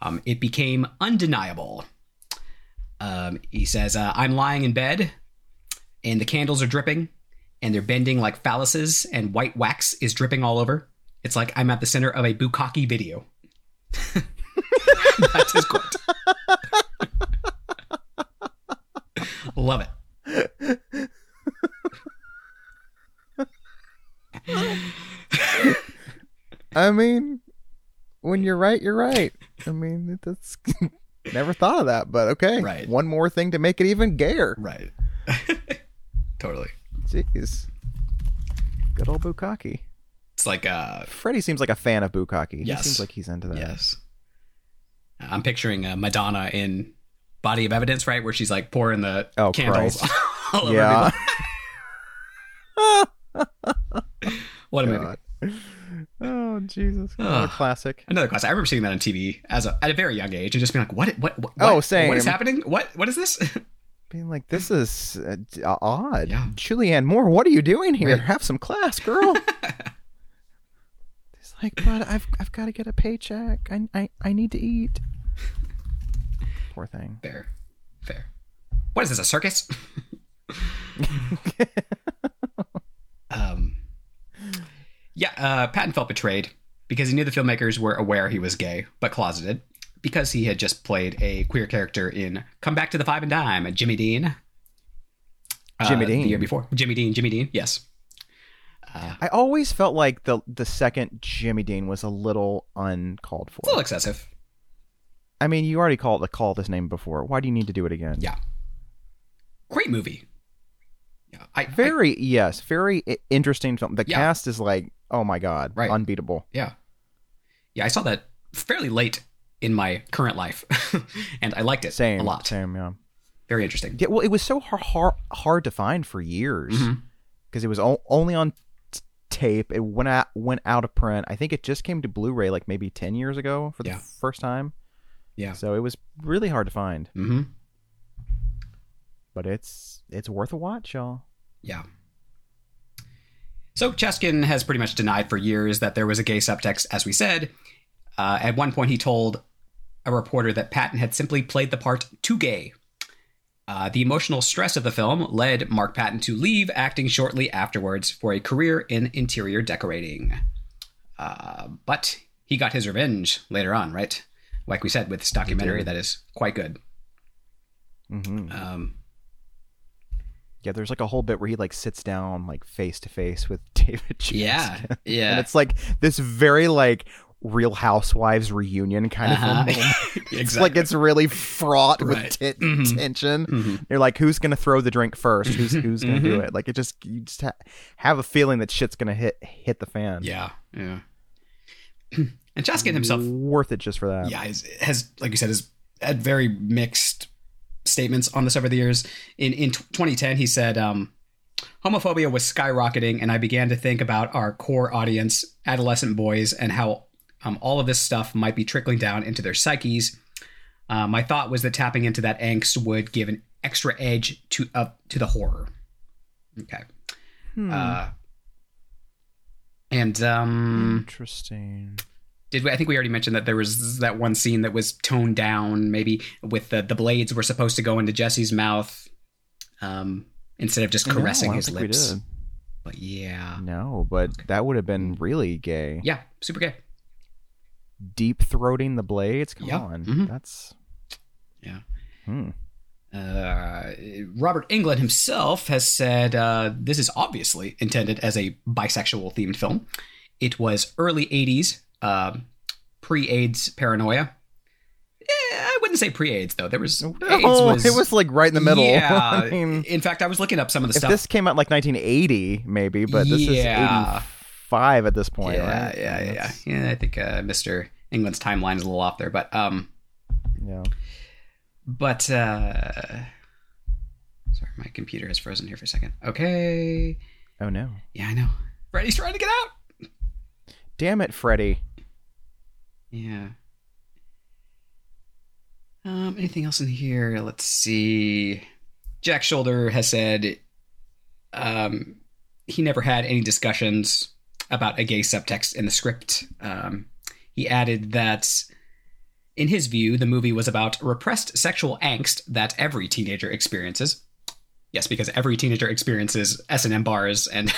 Um, it became undeniable. Um, he says, uh, I'm lying in bed, and the candles are dripping, and they're bending like phalluses, and white wax is dripping all over. It's like I'm at the center of a bukkake video. That's his quote. Love it. I mean, when you're right, you're right. I mean, that's never thought of that, but okay. Right. One more thing to make it even gayer. Right. totally. Jeez. Good old bukkake. It's like uh Freddy seems like a fan of bukkake. He seems like he's into that. yes. I'm picturing uh, Madonna in Body of Evidence, right, where she's like pouring the Oh, candles Christ. all over Yeah. What a movie. Oh Jesus! Another classic. Another class. I remember seeing that on TV as a, at a very young age and just being like, "What? What? what Oh, same. What is happening? What? What is this?" Being like, this is uh, uh, odd. Yeah. Julianne Moore, what are you doing here? Right. Have some class, girl. He's like, but I've I've got to get a paycheck. I I, I need to eat. Poor thing. fair, fair. What is this? A circus? um. Yeah, uh, Patton felt betrayed because he knew the filmmakers were aware he was gay, but closeted because he had just played a queer character in Come Back to the Five and Dime, Jimmy Dean. Uh, Jimmy The year before. Jimmy Dean, Jimmy Dean, yes. I always felt like the the second Jimmy Dean was a little uncalled for. A little excessive. I mean, you already called call this name before. Why do you need to do it again? Yeah. Great movie. Yeah. I, I- Very yes, very interesting film. The Yeah. cast is like, oh my god, Right. unbeatable. Yeah. Yeah, I saw that fairly late in my current life, and I liked it Same, a lot. Same, yeah. Very interesting. Yeah, well, it was so hard hard, hard to find for years because it was o- only on t- tape. It went out went out of print. I think it just came to Blu-ray like maybe ten years ago for the Yeah. first time. Yeah. So it was really hard to find, Mm-hmm. but it's it's worth a watch, y'all. Yeah. So Chaskin has pretty much denied for years that there was a gay subtext, as we said. Uh, at one point, he told a reporter that Patton had simply played the part too gay. Uh, the emotional stress of the film led Mark Patton to leave acting shortly afterwards for a career in interior decorating. Uh, but he got his revenge later on, right? Like we said, with this documentary that is quite good. hmm Um, Yeah, there's like a whole bit where he like sits down like face to face with David. yeah, Chaskin. yeah. and it's like this very like Real Housewives reunion kind Uh-huh. of exactly. It's like it's really fraught Right. with tit Mhm. tension. Mhm. You're like, who's gonna throw the drink first? Who's who's gonna do Mhm. it? Like it just you just ha- have a feeling that shit's gonna hit hit the fan. Yeah, yeah. and Chaskin himself, worth it just for that. yeah, has, has like you said, has had very mixed statements on this over the years. In in 2010, he said, um, "Homophobia was skyrocketing, and I began to think about our core audience, adolescent boys, and how um, all of this stuff might be trickling down into their psyches." Uh, my thought was that tapping into that angst would give an extra edge to uh, to the horror. Okay. Hmm. Uh, and um, Interesting. Did we, I think we already mentioned that there was that one scene that was toned down, maybe with the the blades were supposed to go into Jesse's mouth, um, instead of just caressing No, his lips. But yeah, No, but that would have been really gay. yeah, super gay. Deep throating the blades. Come Yeah. on, Mhm. that's Yeah. hmm. Uh, Robert Englund himself has said uh, this is obviously intended as a bisexual themed film. It was early 80s, uh, pre AIDS paranoia. Eh, I wouldn't say pre AIDS, though. There was. AIDS Oh, it was like right in the middle. Yeah. I mean, in fact, I was looking up some of the stuff. this came out like 1980, maybe, but this Yeah. is 85 at this point, yeah, right? yeah, yeah, yeah. Yeah, I think uh, Mr. Englund's timeline is a little off there, but um, yeah. but uh, sorry, my computer has frozen here for a second. Okay, Oh no! yeah, I know. Freddy's trying to get out. Damn it, Freddy! Yeah. Um, anything else in here? Let's see. Jack Sholder has said um, he never had any discussions about a gay subtext in the script. Um, he added that, in his view, the movie was about repressed sexual angst that every teenager experiences. Yes, because every teenager experiences S and M bars and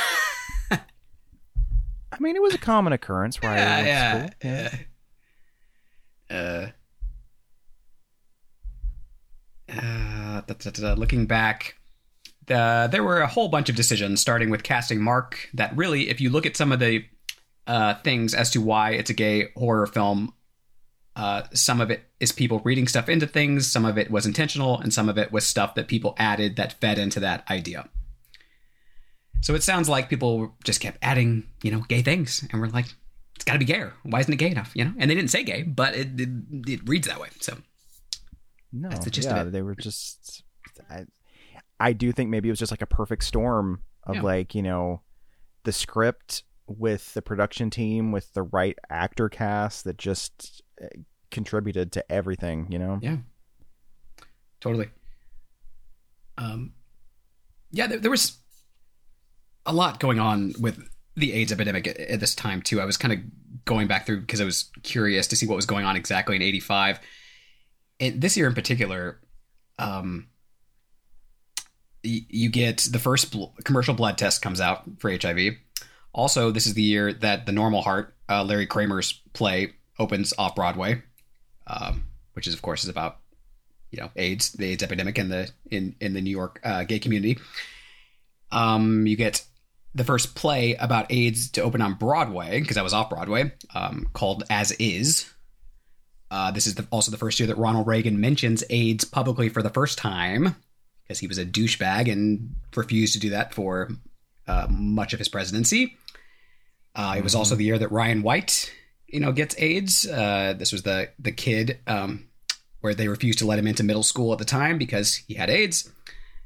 I mean, it was a common occurrence, right? yeah, yeah, yeah. Uh, uh, da, da, da, looking back, there were a whole bunch of decisions, starting with casting Mark. That really, if you look at some of the uh, things as to why it's a gay horror film, uh, some of it is people reading stuff into things, some of it was intentional, and some of it was stuff that people added that fed into that idea. So it sounds like people just kept adding, you know, gay things, and we're like, it's got to be gayer. Why isn't it gay enough? You know, and they didn't say gay, but it it, it reads that way. So No, That's the gist of yeah, it. they were just. I, I do think maybe it was just like a perfect storm of Yeah. like you know the script with the production team with the right actor cast that just uh, contributed to everything. You know. Yeah. Totally. Um, yeah, there, there was a lot going on with the AIDS epidemic at, at this time too. I was kind of going back through because I was curious to see what was going on exactly in '85. And this year in particular, um, y- you get the first bl- commercial blood test comes out for HIV. Also, this is the year that the Normal Heart, uh, Larry Kramer's play, opens off Broadway, um, which is of course is about you know AIDS, the AIDS epidemic in the in in the New York uh, gay community. Um, you get the first play about AIDS to open on Broadway because I was off Broadway, um, called As Is. Uh, this is the, also the first year that Ronald Reagan mentions AIDS publicly for the first time because he was a douchebag and refused to do that for uh, much of his presidency. Uh, it was also the year that Ryan White, you know, gets AIDS. Uh, this was the the kid um, where they refused to let him into middle school at the time because he had AIDS,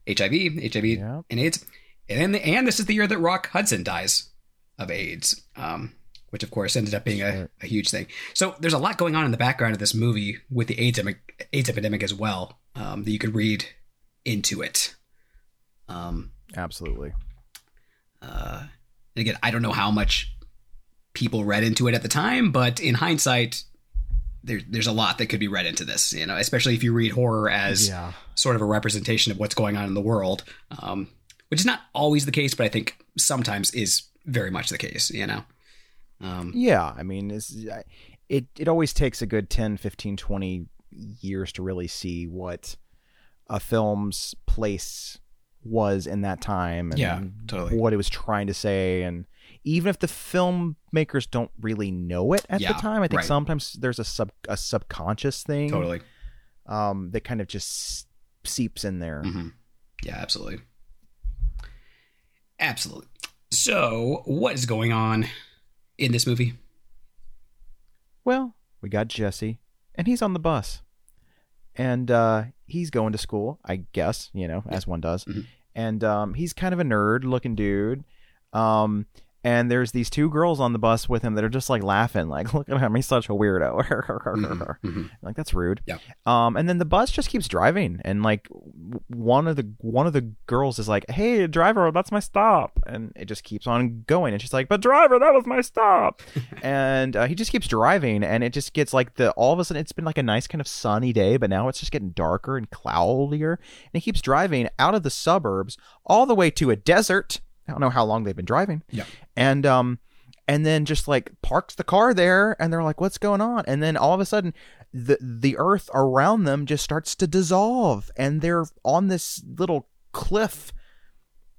HIV, HIV, Yeah. and AIDS. And then, and this is the year that Rock Hudson dies of AIDS, um, which of course ended up being a, a huge thing. So there's a lot going on in the background of this movie with the AIDS, AIDS epidemic as well um, that you could read into it. Um, Absolutely. uh, and again, I don't know how much people read into it at the time, but in hindsight, there, there's a lot that could be read into this. You know, especially if you read horror as Yeah. sort of a representation of what's going on in the world, um, which is not always the case, but I think sometimes is very much the case. You know, um, Yeah, I mean, it's, it it always takes a good 10, 15, 20 years to really see what a film's place was in that time and Yeah, totally. what it was trying to say and even if the filmmakers don't really know it at Yeah, the time, I think right. sometimes there's a sub a subconscious thing totally. um that kind of just seeps in there. hmm Yeah, absolutely. Absolutely. So, what is going on in this movie? Well, we got Jesse, and he's on the bus, and uh, he's going to school, I guess, you know, as one does. Mhm. And um, he's kind of a nerd-looking dude. Um, and there's these two girls on the bus with him that are just like laughing, like, "Look at him, he's such a weirdo." Mhm, mhm. like that's rude. Yeah. Um, and then the bus just keeps driving, and like one of the one of the girls is like, "Hey, driver, that's my stop," and it just keeps on going, and she's like, "But driver, that was my stop," and uh, he just keeps driving, and it just gets like the all of a sudden it's been like a nice kind of sunny day, but now it's just getting darker and cloudier, and he keeps driving out of the suburbs all the way to a desert. I don't know how long they've been driving. Yeah. And um and then just like parks the car there and they're like what's going on and then all of a sudden the the earth around them just starts to dissolve and they're on this little cliff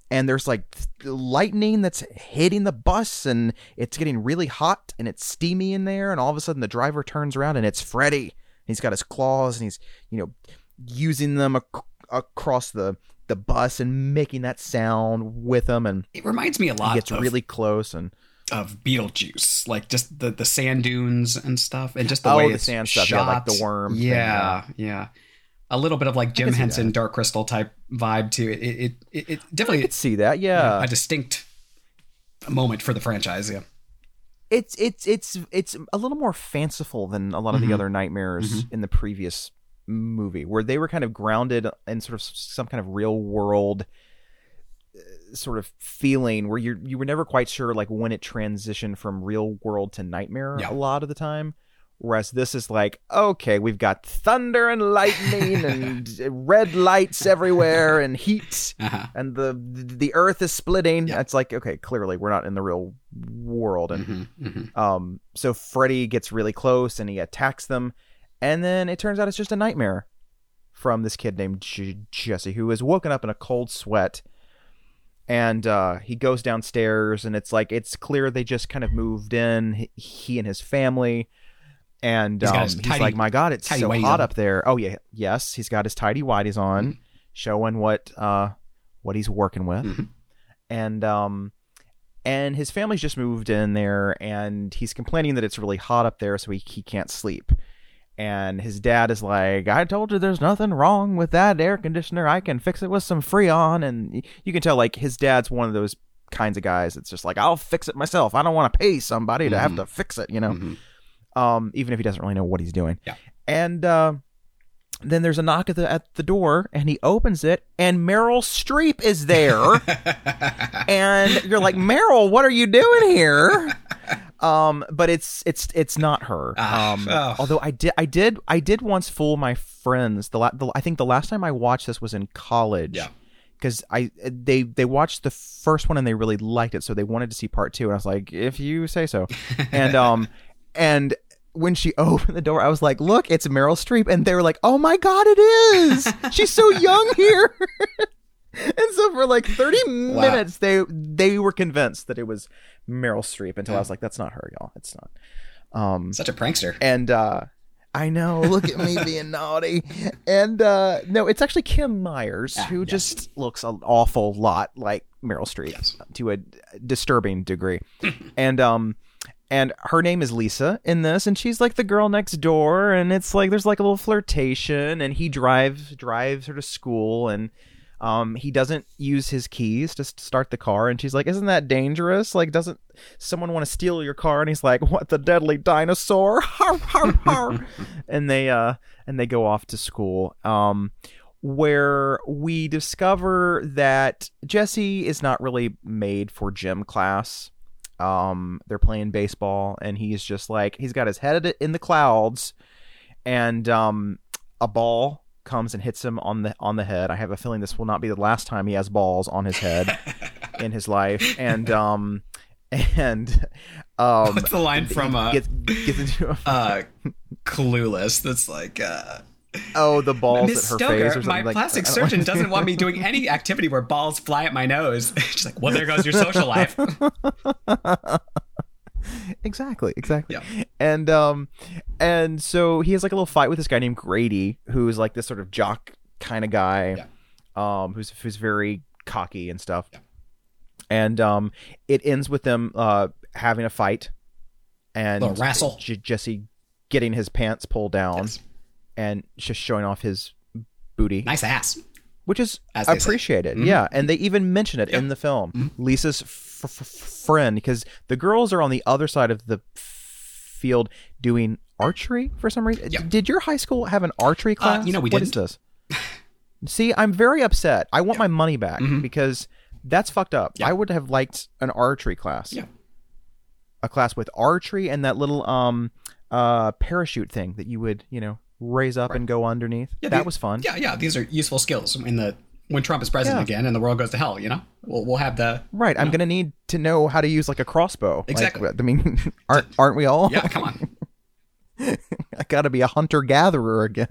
and there's like lightning that's hitting the bus and it's getting really hot and it's steamy in there and all of a sudden the driver turns around and it's Freddy he's got his claws and he's you know using them ac- across the the bus and making that sound with them and It reminds me a he lot gets of, really close and of Beetlejuice, like just the, the sand dunes and stuff, and just the Oh, way the it's sand stuff, yeah, like the worm thing, Yeah, yeah, A little bit of like Jim Henson. Dark Crystal type vibe to it. It, it, it, it I definitely could see that yeah a distinct moment for the franchise. Yeah, it's it's it's it's a little more fanciful than a lot of Mhm. the other nightmares in the previous movie where they were kind of grounded in sort of some kind of real world uh, sort of feeling where you you were never quite sure like when it transitioned from real world to nightmare Yeah. a lot of the time whereas this is like okay we've got thunder and lightning and red lights everywhere and heat uh-huh. and the the earth is splitting Yeah. it's like okay clearly we're not in the real world and Mhm, mhm. um, so Freddy gets really close and he attacks them, and then it turns out it's just a nightmare from this kid named J- Jesse who is woken up in a cold sweat, and uh, he goes downstairs and it's like it's clear they just kind of moved in he, and his family. And He's um, he's tidy- like, "My God, it's so hot on." up there." Oh yeah, yes, he's got his tidy whities on, showing what uh what he's working with, Mhm. and um and his family's just moved in there and he's complaining that it's really hot up there so he, he can't sleep and his dad is like, "I told you there's nothing wrong with that air conditioner. I can fix it with some Freon." And you can tell like his dad's one of those kinds of guys. It's just like I'll fix it myself. I don't want to pay somebody to have to fix it. You know, um, even if he doesn't really know what he's doing. Yeah. And uh, then there's a knock at the at the door, and he opens it, and Meryl Streep is there, and you're like, Meryl, what are you doing here? Um, but it's it's it's not her. Ah, Um, oh. although I did I did I did once fool my friends. The, la- the I think the last time I watched this was in college. Yeah. Because I they they watched the first one and they really liked it, so they wanted to see part two. And I was like, if you say so. and um and when she opened the door, I was like, look, it's Meryl Streep, and they were like, oh my god, it is. She's so young here. and so for like 30 minutes they they were convinced that it was Meryl Streep until I was like that's not her y'all it's not um Such a prankster. and uh I know look at me being naughty and uh no it's actually Kim Myers Ah, who yes. just looks an awful lot like Meryl Streep Yes. to a disturbing degree and um and her name is Lisa in this, and she's like the girl next door, and it's like there's like a little flirtation, and he drives drives her to school, and um he doesn't use his keys to start the car, and she's like, "Isn't that dangerous? Like, doesn't someone want to steal your car?" And he's like, "What the deadly dinosaur?" Har, har, har. and they uh and they go off to school. Um where we discover that Jesse is not really made for gym class um they're playing baseball and he's just like he's got his head in the clouds and um a ball comes and hits him on the on the head i have a feeling this will not be the last time he has balls on his head in his life and um and um What's the line from uh, gets, gets into a, uh, Clueless? That's like, uh, oh the balls Miss at her face or Stoker, my like plastic don't- surgeon doesn't want me doing any activity where balls fly at my nose. She's like, well, there goes your social life. exactly exactly Yeah. and um and so he has like a little fight with this guy named grady who's like this sort of jock kind of guy um who's who's very cocky and stuff Yeah. and um it ends with them uh having a fight and wrestle. J- jesse getting his pants pulled down Yes. and just showing off his booty Nice ass. which is say. Mm-hmm. appreciated. Yeah, and they even mention it in the film. Lisa's f- f- friend, because the girls are on the other side of the field doing archery for some reason. Did your high school have an archery class? you know, we didn't. this? See, I'm very upset. I want my money back because that's fucked up. Mm-hmm. I would have liked an archery class. Yeah. A class with archery and that little um uh parachute thing that you would, you know, raise up and go underneath. Yeah, that the- was fun. Yeah, yeah. These are useful skills in the when Trump is president Yeah. again and the world goes to hell. You know, we'll we'll have the Right, I'm gonna need to know how to use like a crossbow. Like, Exactly. I mean, aren't aren't we all? yeah. Come on. I got to be a hunter gatherer again.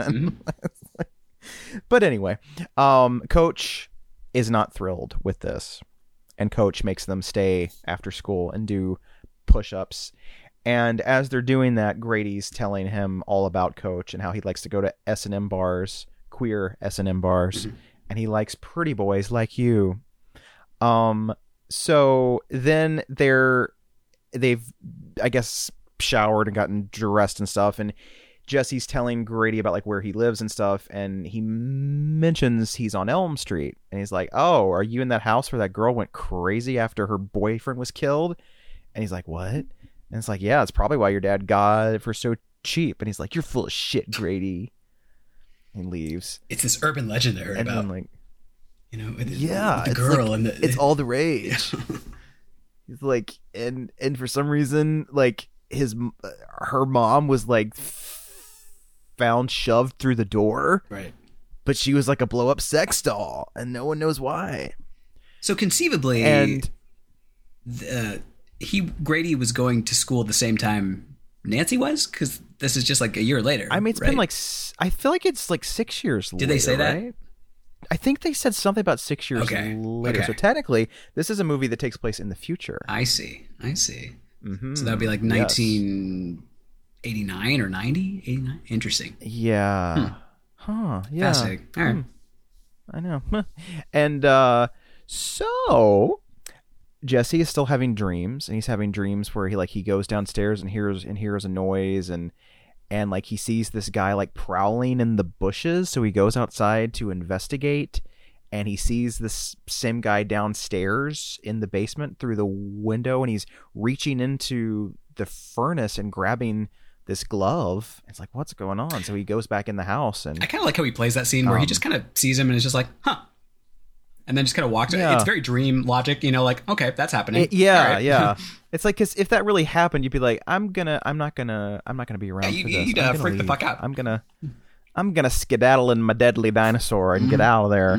Mm-hmm. but anyway, um, Coach is not thrilled with this, and Coach makes them stay after school and do push-ups. And as they're doing that, Grady's telling him all about Coach and how he likes to go to S and M bars, queer S and M bars, and he likes pretty boys like you. Um, so then they're they've I guess showered and gotten dressed and stuff and Jesse's telling Grady about like where he lives and stuff and he mentions he's on Elm Street and he's like, "Oh, are you in that house where that girl went crazy after her boyfriend was killed?" And he's like, "What?" And it's like, "Yeah, it's probably why your dad got it for so cheap." And he's like, "You're full of shit, Grady." And leaves. It's this urban legend I heard And about. Like, you know, the, yeah, the girl like- and the it's all the rage. He's like, and and for some reason, like his her mom was like found shoved through the door, right. but she was like a blow up sex doll, and no one knows why. So conceivably, And uh, he Grady was going to school at the same time Nancy was because this is just like a year later. I mean, it's right? been like I feel like it's like six years. Did they say that? Right? I think they said something about six years Okay, later. okay. So technically, this is a movie that takes place in the future. I see. I see. Mhm. So that would be like Yes. 1989 or 90? 89? Interesting. Yeah. Huh. Yeah. Fascinating. All right. I know. and uh so Jesse is still having dreams and he's having dreams where he like he goes downstairs and hears and hears a noise and and like he sees this guy like prowling in the bushes, so he goes outside to investigate and he sees this same guy downstairs in the basement through the window and he's reaching into the furnace and grabbing this glove. It's like, what's going on? So he goes back in the house and I kind of like how he plays that scene where he Um, just kind of sees him and is just like, huh. And then just kind of walked. Yeah. It's very dream logic, you know, like, okay, that's happening. It- yeah, right. yeah. It's like cause if that really happened, you'd be like, I'm gonna, I'm not gonna, I'm not gonna be around Yeah, you- for this. you'd, I'm uh, freak the fuck out." I'm gonna, I'm gonna skedaddle in my deadly dinosaur and Mm-hmm. get out of there.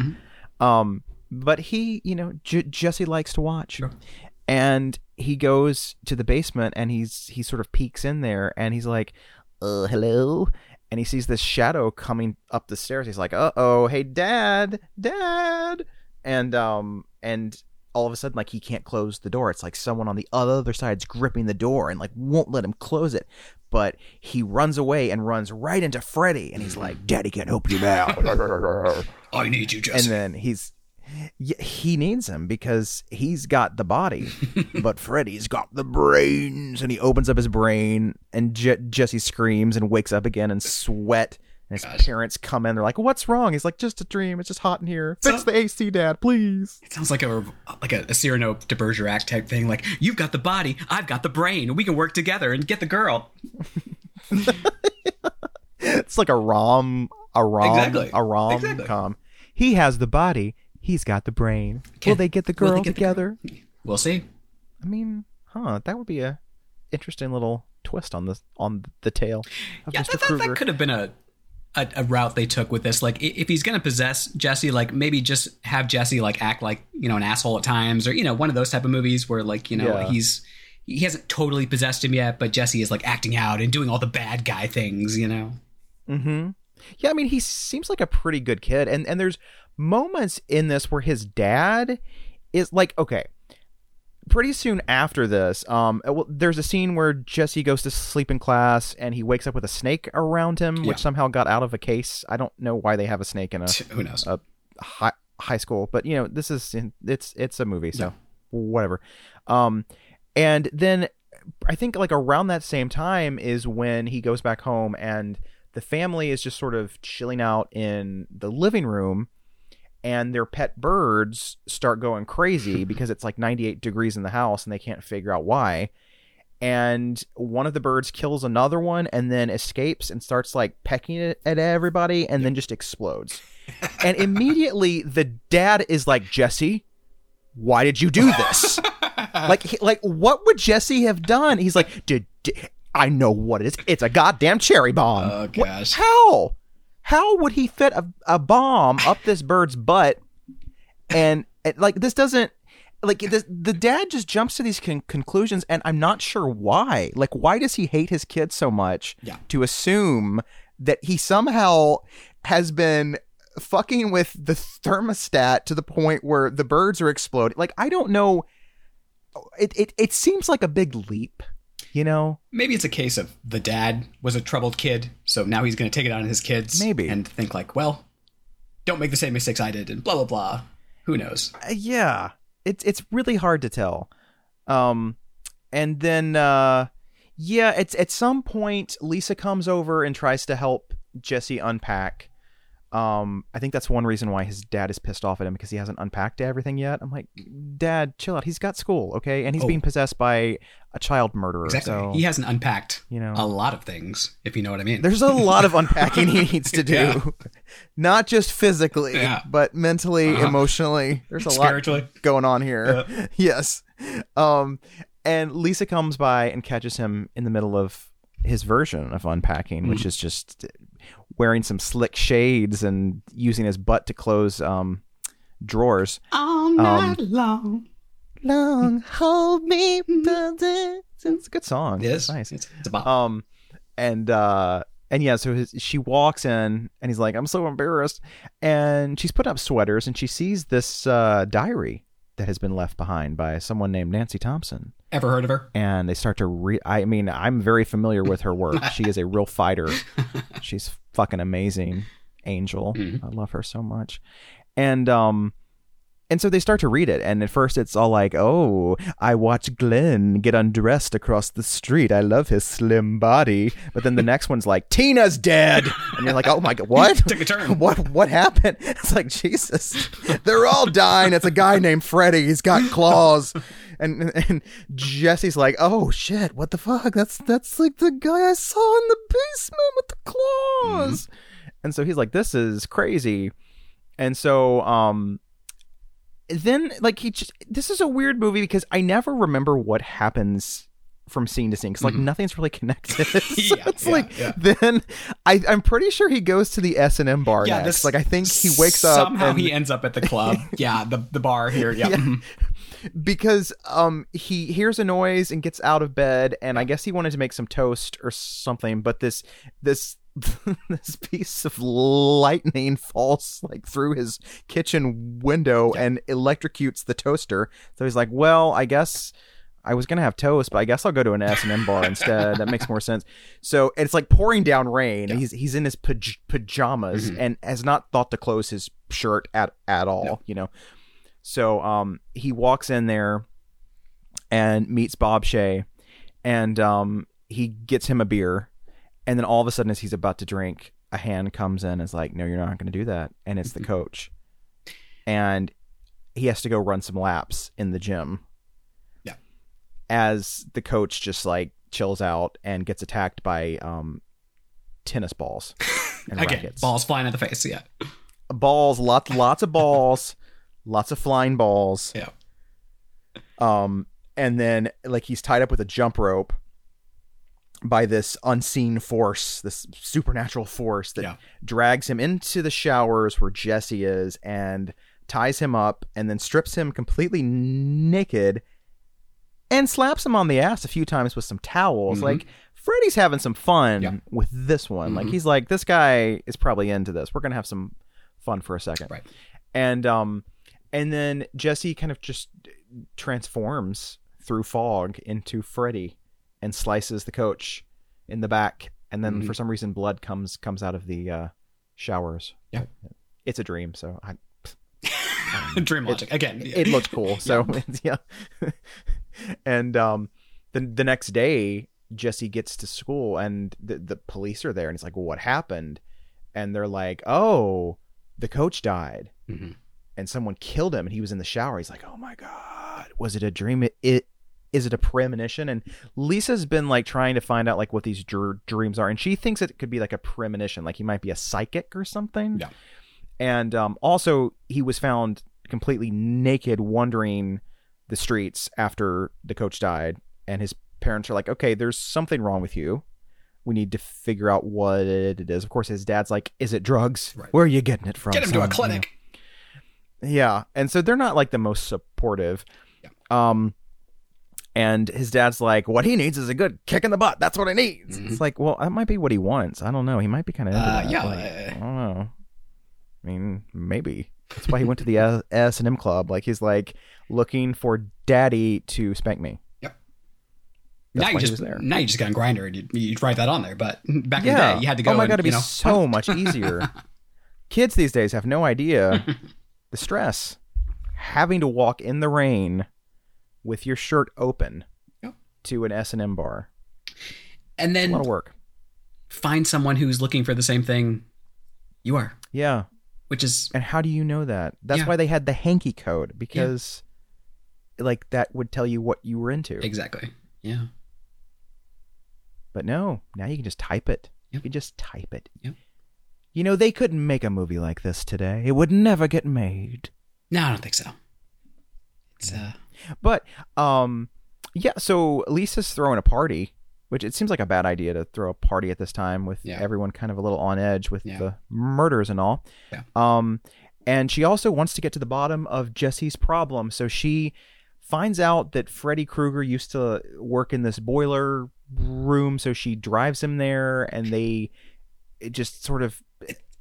Um, but he, you know, J- Jesse likes to watch, Sure. and he goes to the basement and he's he sort of peeks in there and he's like, uh, hello. And he sees this shadow coming up the stairs. He's like, "Uh oh, hey, Dad, Dad!" And um, and all of a sudden, like he can't close the door. It's like someone on the other side's gripping the door and like won't let him close it. But he runs away and runs right into Freddy, and he's like, "Daddy can't help you now." I need you, Jesse. and then he's he needs him because he's got the body, but Freddy's got the brains. And he opens up his brain, and Je- Jesse screams and wakes up again in sweat. And his parents come in. They're like, "What's wrong?" He's like, "Just a dream. It's just hot in here. Fix So- the AC, Dad, please." It sounds like a like a, a Cyrano de Bergerac type thing. Like you've got the body, I've got the brain. We can work together and get the girl. It's like a rom, a rom, Exactly. a rom Exactly. com. He has the body. He's got the brain. Will they get the girl get the girl? together? We'll see. I mean, huh? That would be a interesting little twist on this on the tale Yeah, that, that, that could have been a, a a route they took with this. Like, if he's gonna possess Jesse, like maybe just have Jesse like act like you know an asshole at times, or you know one of those type of movies where like you know Yeah. he's he hasn't totally possessed him yet, but Jesse is like acting out and doing all the bad guy things. You know, Mm-hmm. Yeah, I mean, he seems like a pretty good kid, and and there's moments in this where his dad is like, okay. Pretty soon after this, um, well, there's a scene where Jesse goes to sleep in class, and he wakes up with a snake around him, which somehow got out of a case. I don't know why they have a snake in a who knows? a high high school, but you know, this is it's it's a movie, so Yeah. whatever. Um, and then I think like around that same time is when he goes back home and the family is just sort of chilling out in the living room and their pet birds start going crazy because it's like 98 degrees in the house and they can't figure out why. And one of the birds kills another one and then escapes and starts like pecking it at everybody and then just explodes. And immediately the dad is like jesse why did you do this? Like he- like what would jesse have done? He's like did, did- i know what it is. It's a goddamn cherry bomb. Oh, What- gosh. how how would he fit a, a bomb up this bird's butt and, like this doesn't like the, the dad just jumps to these con- conclusions and i'm not sure why. Like why does he hate his kid so much Yeah. to assume that he somehow has been fucking with the thermostat to the point where the birds are exploding? Like i don't know. It, it, it seems like a big leap you know Maybe it's a case of the dad was a troubled kid, so now he's going to take it out on his kids. Maybe. and think like, well, don't make the same mistakes I did, and blah blah blah. Who knows? Uh, yeah it's it's really hard to tell um and then uh yeah it's at some point lisa comes over and tries to help jesse unpack um i think that's one reason why his dad is pissed off at him because he hasn't unpacked everything yet i'm like dad chill out he's got school okay and he's Oh. being possessed by a child murderer Exactly. so he hasn't unpacked you know a lot of things, if you know what I mean. there's a lot of unpacking he needs to do Yeah. not just physically Yeah. but mentally Uh-huh. emotionally there's a lot going on here. yes. Um, and Lisa comes by and catches him in the middle of his version of unpacking, which is just wearing some slick shades and using his butt to close um, drawers. All night long. Long, hold me. It's a good song. It is It's nice. It's, it's a bop. Um, and uh, and yeah, so his, she walks in, and he's like, "I'm so embarrassed," and she's putting up sweaters, and she sees this uh, diary that has been left behind by someone named Nancy Thompson, Ever heard of her? and they start to read. I mean, I'm very familiar with her work. she is a real fighter. She's fucking amazing, Angel. Mhm. I love her so much, and um. and so they start to read it, and at first it's all like, "Oh, I watched Glenn get undressed across the street. I love his slim body." But then the next one's like, "Tina's dead," and you're like, "Oh my god, what? Took a turn. What? What happened?" It's like Jesus, they're all dying. It's a guy named Freddy. He's got claws, and and Jesse's like, "Oh shit, what the fuck? That's that's like the guy I saw in the basement with the claws." And so he's like, "This is crazy," and so um then like he just this is a weird movie because I never remember what happens from scene to scene because like nothing's really connected. So Mm-hmm. Yeah, it's yeah, like yeah. then I I'm pretty sure he goes to the S and M bar Yeah, next. this like I think he wakes up Somehow he ends up at the club. yeah, the the bar here. Yeah. Yeah. because um he hears a noise and gets out of bed and I guess he wanted to make some toast or something but this this this piece of lightning falls like through his kitchen window and electrocutes the toaster so he's like well I guess I was gonna have toast, but I guess I'll go to an S and M bar instead. That makes more sense. So it's like pouring down rain. He's he's in his paj- pajamas and has not thought to close his shirt at at all. You know, so um, he walks in there and meets Bob Shaye, and um, he gets him a beer, and then all of a sudden, as he's about to drink, a hand comes in and is like, "No, you're not going to do that," and it's the coach, and he has to go run some laps in the gym. Yeah. As the coach just like chills out and gets attacked by um, tennis balls and Again, rackets balls flying in the face. Yeah. balls, lots lots of balls, lots of flying balls. Yeah. Um, and then like he's tied up with a jump rope by this unseen force, this supernatural force that Yeah. drags him into the showers where Jesse is and ties him up and then strips him completely naked and slaps him on the ass a few times with some towels. Mhm. Like Freddy's having some fun Yeah. with this one. Like Mhm. he's like, this guy is probably into this. We're gonna have some fun for a second. Right. And um and then Jesse kind of just transforms through fog into Freddy and slices the coach in the back and then Mhm. for some reason blood comes comes out of the uh showers. Yeah. It's a dream, so I Dream logic again. it looks cool. So yeah. and um the the next day Jesse gets to school and the the police are there and it's like, well, what happened? And they're like, Oh, the coach died Mhm. And someone killed him and he was in the shower. He's like, Oh my god, was it a dream? It, it is it a premonition? And Lisa's been like trying to find out like what these dr- dreams are, and she thinks it could be like a premonition, like he might be a psychic or something. Yeah. And um, also, he was found completely naked, wandering the streets after the coach died, and his parents are like, "Okay, there's something wrong with you. We need to figure out what it is." Of course, his dad's like, "Is it drugs? Right. Where are you getting it from? Get him to a son?" clinic. Yeah, and so they're not like the most supportive. Yeah. Um, and his dad's like, "What he needs is a good kick in the butt. That's what he needs." It's like, well, that might be what he wants. I don't know. He might be kind of into Uh, that. yeah, Like, I don't know. I mean, maybe that's why he went to the S and M club. Like he's like looking for daddy to spank me. Yep. That's now you just there. now you just got on Grindr and you, you write that on there. But back in the day, you had to go. Oh my and, god, it'd be know, so much easier. Kids these days have no idea the stress having to walk in the rain with your shirt open Yep. to an S and M bar. and A then lot of work. find someone who's looking for the same thing you are, Yeah. which is And how do you know that? That's Yeah. why they had the hanky code because like that would tell you what you were into. exactly yeah. But no, now you can just type it. You can just type it. Yep. You know, they couldn't make a movie like this today. It would never get made. No, I don't think so. It's uh, But um yeah, so Lisa's throwing a party, which it seems like a bad idea to throw a party at this time with Yeah. everyone kind of a little on edge with Yeah. the murders and all. Yeah. Um and she also wants to get to the bottom of Jesse's problem, so she finds out that Freddy Krueger used to work in this boiler room, so she drives him there and they it just sort of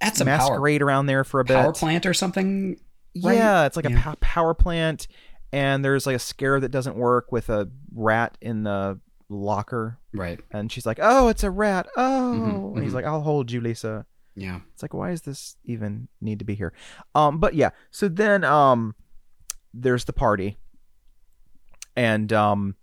at some power, masquerade around there for a bit. power plant or something. right? Yeah, it's like a Yeah. pow- power plant, and there's like a scare that doesn't work with a rat in the locker, Right. and she's like, "Oh, it's a rat." Oh, Mhm, and he's mhm. like, "I'll hold you, Lisa." Yeah. It's like, why does this even need to be here? Um, but yeah, so then um, there's the party, and um,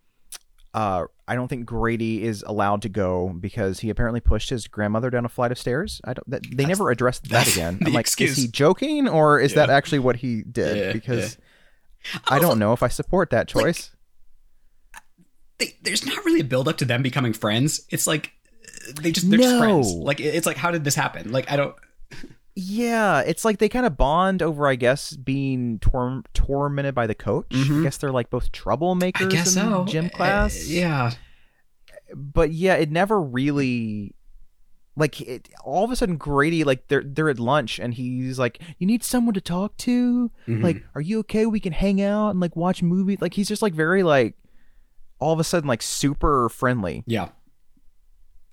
uh, I don't think Grady is allowed to go because he apparently pushed his grandmother down a flight of stairs. I don't. That, they That's- never addressed that again. I'm like, excuse. is he joking or is that actually what he did? Yeah, because I don't know if I support that Like- choice. They, there's not really a build up to them becoming friends. It's like they just they're just friends. Like it's like how did this happen? Like I don't. Yeah, it's like they kind of bond over, I guess, being tor- tormented by the coach. I Mhm. guess they're like both troublemakers I guess in so. gym Uh, class. yeah. but yeah, it never really like it, all of a sudden Grady like they're they're at lunch and he's like, "You need someone to talk to? Mhm. Like, are you okay? We can hang out and like watch movies." Like he's just like very like all of a sudden like super friendly. yeah.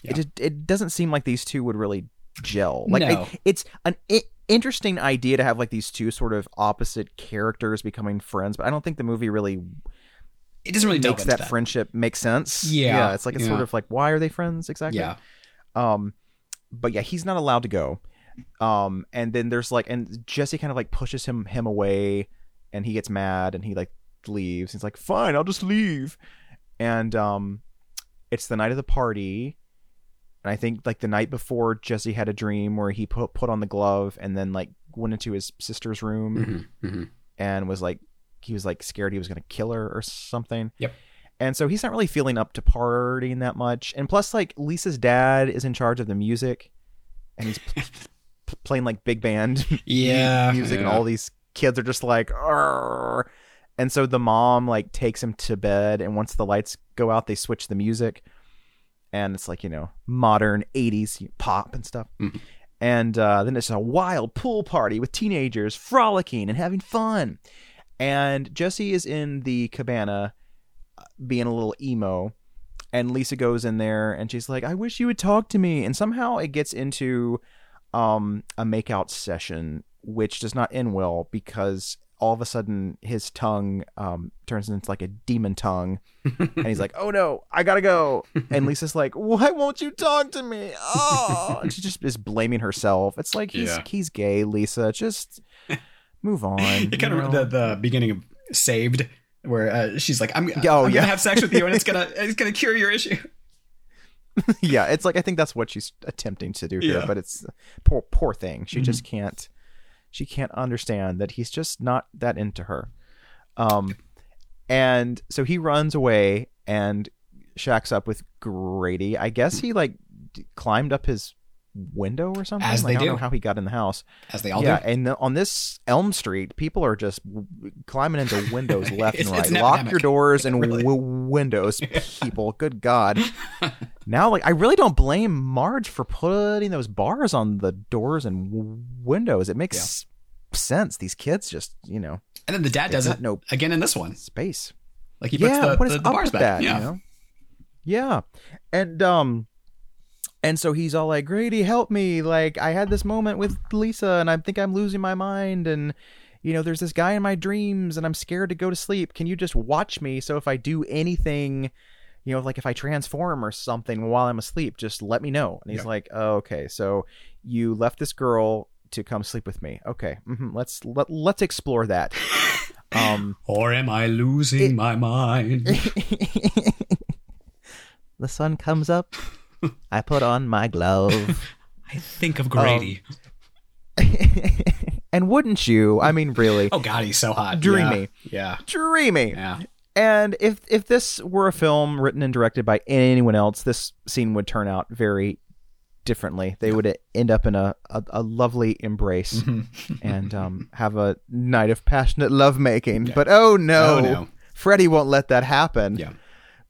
Yeah. It it doesn't seem like these two would really gel. Like No. it- it's an I- interesting idea to have like these two sort of opposite characters becoming friends, but I don't think the movie really It doesn't really makes into that, friendship make sense. Yeah, it's like it's yeah. sort of like why are they friends exactly? Yeah. Um, but yeah, he's not allowed to go. Um, and then there's like, and Jesse kind of like pushes him him away, and he gets mad and he like leaves. He's like, "Fine, I'll just leave." And um, it's the night of the party, and I think like the night before, Jesse had a dream where he put put on the glove and then like went into his sister's room hmm hmm and was like he was like scared he was gonna kill her or something. Yep. And so he's not really feeling up to partying that much. And plus, like Lisa's dad is in charge of the music, and he's p- p- playing like big band Yeah, music, and all these kids are just like, "Arr." and so the mom like takes him to bed, and once the lights go out, they switch the music, and it's like you know modern '80s pop and stuff. Mhm. And uh, then it's a wild pool party with teenagers frolicking and having fun. And Jesse is in the cabana uh, being a little emo. And Lisa goes in there and she's like, I wish you would talk to me. And somehow it gets into um, a makeout session, which does not end well because all of a sudden his tongue um, turns into like a demon tongue. and he's like, oh no, I gotta go. And Lisa's like, why won't you talk to me? Oh, and she just is blaming herself. It's like he's Yeah. he's gay, Lisa. Just move on. It kind of the, the beginning of Saved, where uh, she's like, "I'm, Oh, I'm yeah. gonna have sex with you, and it's gonna it's gonna cure your issue." yeah, it's like I think that's what she's attempting to do here, Yeah. but it's poor poor thing. She Mhm. just can't she can't understand that he's just not that into her. Um and so he runs away and shacks up with Grady. I guess he like d- climbed up his window or something. As Like, they I don't do. know how he got in the house. As they all yeah, do. and the- on this Elm Street, people are just w- climbing into windows left and right. an Lock epidemic. your doors and Really. w- windows, people. Good God. now, like, I really don't blame Marge for putting those bars on the doors and w- windows. It makes sense. These kids just, you know, And then the dad does it no again in this one. space. Like he yeah, puts the, what is the, the bars back. that? yeah. You know? Yeah, and um, and so he's all like, "Grady, help me! Like, I had this moment with Lisa, and I think I'm losing my mind, and you know, there's this guy in my dreams, and I'm scared to go to sleep. Can you just watch me? So if I do anything." You know, like if I transform or something while I'm asleep, just let me know. And he's Yeah. like, oh, "Okay, so you left this girl to come sleep with me. Okay, hmm let's let, let's explore that." Um, Or am I losing It- my mind? the sun comes up. I put on my glove. I think of Grady. and wouldn't you? I mean, really, oh God, he's so hot. Dreamy. Yeah. dreamy. Yeah. yeah. And if if this were a film written and directed by anyone else, this scene would turn out very differently. They would end up in a a, a lovely embrace Mm-hmm. and um, have a night of passionate lovemaking. But oh no, Oh, no. Freddy won't let that happen. Yeah.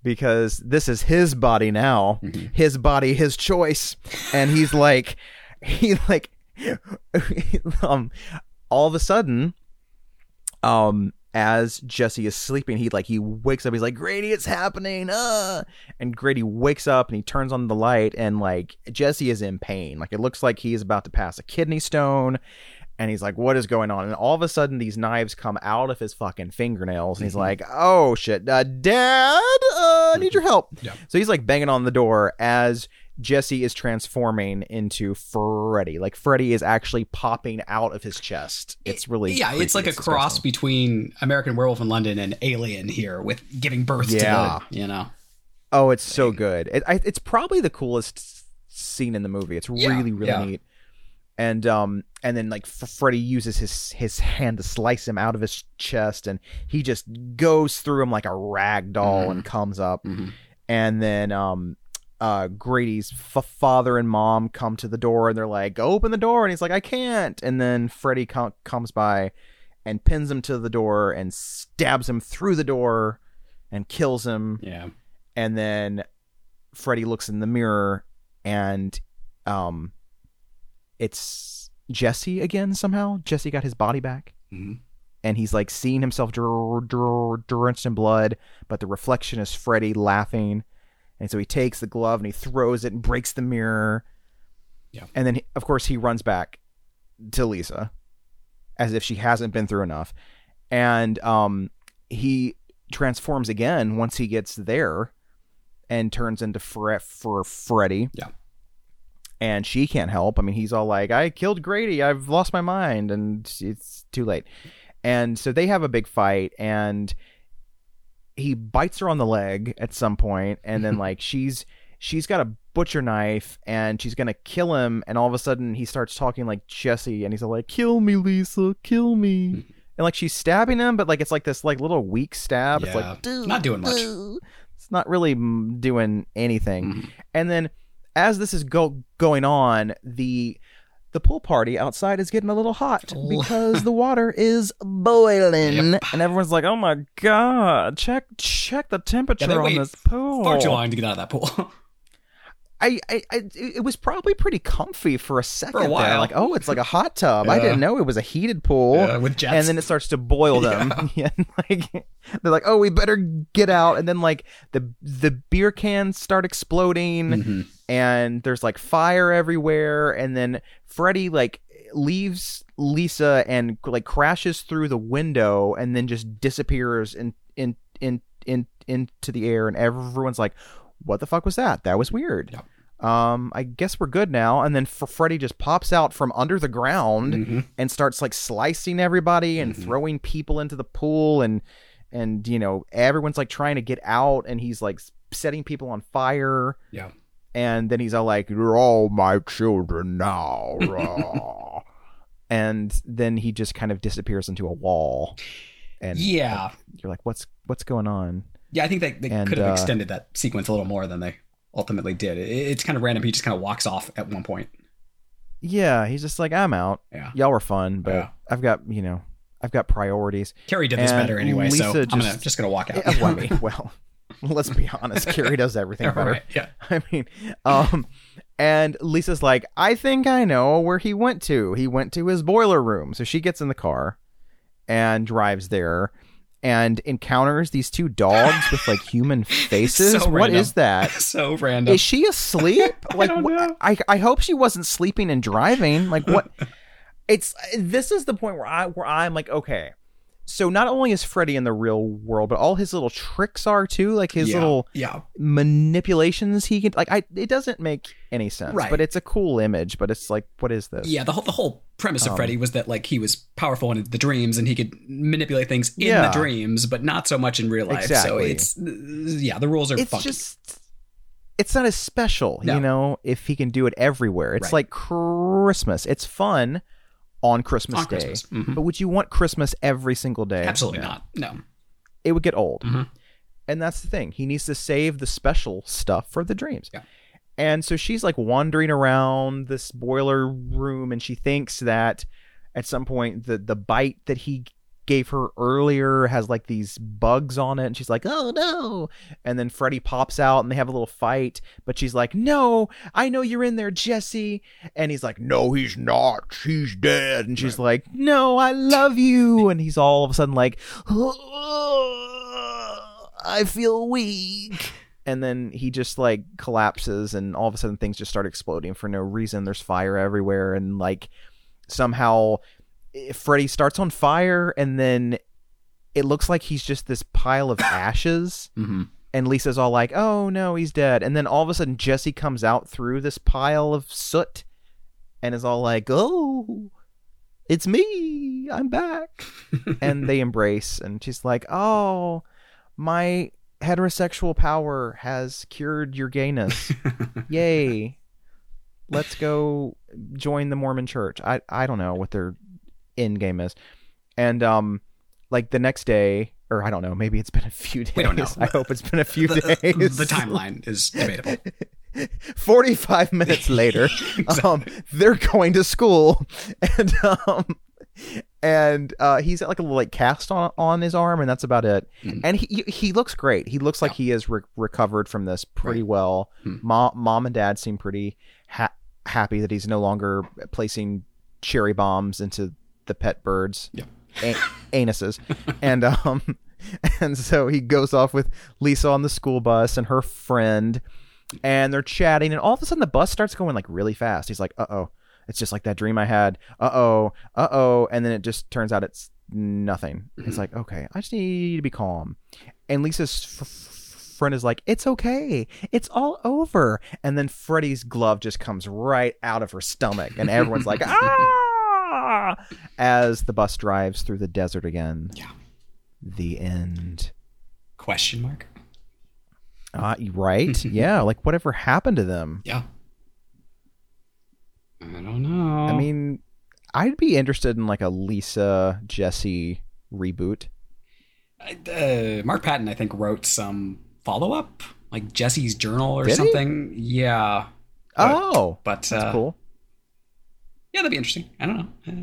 Because this is his body now, his body, his choice, and he's like, he like, um, all of a sudden, um, as Jesse is sleeping, he like he wakes up. He's like, Grady, it's happening, uh, and Grady wakes up and he turns on the light, and like Jesse is in pain. Like it looks like he is about to pass a kidney stone. And he's like, "What is going on?" And all of a sudden, these knives come out of his fucking fingernails, and he's like, "Oh shit, uh, Dad, uh, I need your help." Yeah. So he's like banging on the door as Jesse is transforming into Freddy. Like Freddy is actually popping out of his chest. It's really yeah, it's like creepy. a cross between American Werewolf in London and Alien here with giving birth Yeah. to the you know. Oh, it's so good. It, I, it's probably the coolest scene in the movie. It's Yeah, really really yeah. neat. And um and then like Freddy uses his his hand to slice him out of his chest, and he just goes through him like a rag doll and comes up. Mhm. And then um uh Grady's f- father and mom come to the door, and they're like, "Open the door!" And he's like, "I can't." And then Freddy co- comes by and pins him to the door and stabs him through the door and kills him Yeah. and then Freddy looks in the mirror and um it's Jesse again somehow. Jesse got his body back. Mhm. And he's like seeing himself dr- dr- drenched in blood, but the reflection is Freddy laughing. And so he takes the glove and he throws it and breaks the mirror. Yeah. And then, he- of course, he runs back to Lisa as if she hasn't been through enough. And um, he transforms again once he gets there and turns into Fre- for Freddy. Yeah. And she can't help. I mean, he's all like, I killed Grady. I've lost my mind. And it's too late. And so they have a big fight. And he bites her on the leg at some point and then like she's she's got a butcher knife and she's gonna kill him and all of a sudden he starts talking like jesse and he's all like kill me lisa kill me and like she's stabbing him but like it's like this like little weak stab it's like Not doing much. it's not really doing anything Mhm. and then as this is go going on the the pool party outside is getting a little hot because the water is boiling Yep. and everyone's like oh my god check check the temperature they on this pool Far too long to get out of that pool. I, I, I it was probably pretty comfy for a second there. while. like oh it's like a hot tub i didn't know it was a heated pool Yeah, with jets. and then it starts to boil them yeah, like they're like oh we better get out and then like the the beer cans start exploding Mhm. and there's like fire everywhere and then freddy like leaves lisa and like crashes through the window and then just disappears in in in, in into the air and everyone's like what the fuck was that that was weird Yep. Um i guess we're good now and then freddy just pops out from under the ground Mhm. and starts like slicing everybody and Mhm. throwing people into the pool and and you know everyone's like trying to get out and he's like setting people on fire Yeah. and then he's all like you're all my children now and then he just kind of disappears into a wall and Yeah. you're like what's what's going on Yeah, I think they, they And, could have uh, extended that sequence a little more than they ultimately did. It, it's kind of random. He just kind of walks off at one point. yeah he's just like i'm out Yeah. y'all were fun but Yeah. i've got you know i've got priorities Carrie did this And better anyway, so Lisa I'm gonna, just- just gonna walk out. Yeah, well, well, let's be honest. Carrie does everything better. Right, Yeah. I mean, um, and Lisa's like, I think I know where he went to. He went to his boiler room. So she gets in the car and drives there and encounters these two dogs with like human faces. So What random. is that? so random. Is she asleep? Like, wh- know. I I hope she wasn't sleeping and driving. Like, what? it's this is the point where I where I'm like, okay. So not only is Freddy in the real world, but all his little tricks are too. Like his yeah. little yeah. manipulations he can like. I it doesn't make any sense. Right. But it's a cool image. But it's like, what is this? Yeah, the whole the whole premise of Um, Freddy was that like he was powerful in the dreams and he could manipulate things in Yeah. the dreams, but not so much in real life. So Exactly. it's yeah, the rules are it's funky. just it's not as special No. you know if he can do it everywhere it's Right. like christmas it's fun on christmas On day Christmas. Mhm. but would you want christmas every single day Absolutely No. not. No. it would get old Mhm. and that's the thing he needs to save the special stuff for the dreams Yeah. and so she's like wandering around this boiler room and she thinks that at some point the the bite that he gave her earlier has like these bugs on it and she's like oh no. And then freddy pops out and they have a little fight but she's like no i know you're in there jesse. And he's like no he's not. He's dead. And she's like no i love you. And he's all of a sudden like i feel weak. And then he just like collapses and all of a sudden things just start exploding for no reason. There's fire everywhere and like somehow eh, freddy starts on fire and then it looks like he's just this pile of ashes Mm-hmm. and Lisa's all like, "Oh no, he's dead." And then all of a sudden Jesse comes out through this pile of soot and is all like, "Oh, it's me. I'm back." and they embrace and she's like, "Oh, my heterosexual power has cured your gayness. Yay. Let's go join the Mormon church." I I don't know what their end game is. And um like the next day or I don't know, maybe it's been a few days. We don't know. I hope it's been a few the, days. the timeline is debatable. 45 minutes later um they're going to school and um and uh he's got like a little like cast on on his arm and that's about it Mhm. and he he looks great he looks like he is re- recovered from this pretty Right. well Hmm. mom mom and dad seem pretty ha- happy that he's no longer placing cherry bombs into the pet birds Yeah. a- anuses. And um and so he goes off with Lisa on the school bus and her friend and they're chatting and all of a sudden the bus starts going like really fast. He's like uh-oh. It's just like that dream i had. Uh-oh. Uh-oh. And then it just turns out it's nothing. It's Mhm. like okay i just need to be calm. And lisa's f- f- friend is like it's okay. It's all over. And then freddy's glove just comes right out of her stomach and everyone's like ah as the bus drives through the desert again Yeah. the end Question mark. uh, right yeah like whatever happened to them Yeah. I don't know. I mean, I'd be interested in like a Lisa Jesse reboot. uh, Mark Patton, I think, wrote some follow up, like Jesse's journal or Did he? something. Yeah. But- oh, But that's uh, cool. Yeah, that'd be interesting. I don't know. You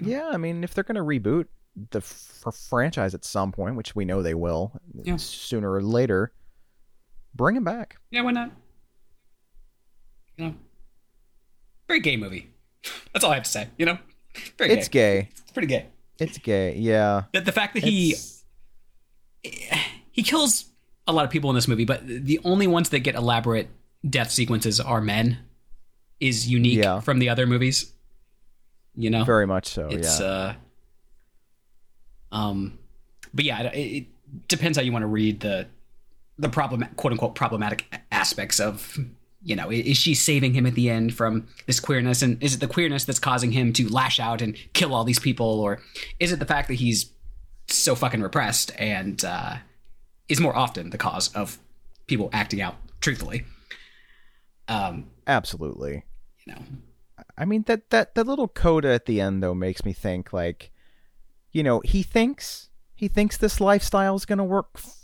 know. Yeah, I mean, if they're gonna reboot the f- franchise at some point, which we know they will, Yeah. sooner or later, bring him back. Yeah, why not? You know, very gay movie. That's all I have to say. You know, very It's gay. gay. It's pretty gay. It's gay. Yeah. The, the fact that he he kills a lot of people in this movie, but the only ones that get elaborate death sequences are men is unique Yeah. from the other movies. You know, very much so. it's yeah. uh um but yeah it, it depends how you want to read the the problem quote unquote problematic aspects of you know is she saving him at the end from this queerness and is it the queerness that's causing him to lash out and kill all these people or is it the fact that he's so fucking repressed and uh is more often the cause of people acting out truthfully um Absolutely. You know I mean that that that little coda at the end though makes me think like, you know, he thinks he thinks this lifestyle is gonna work f-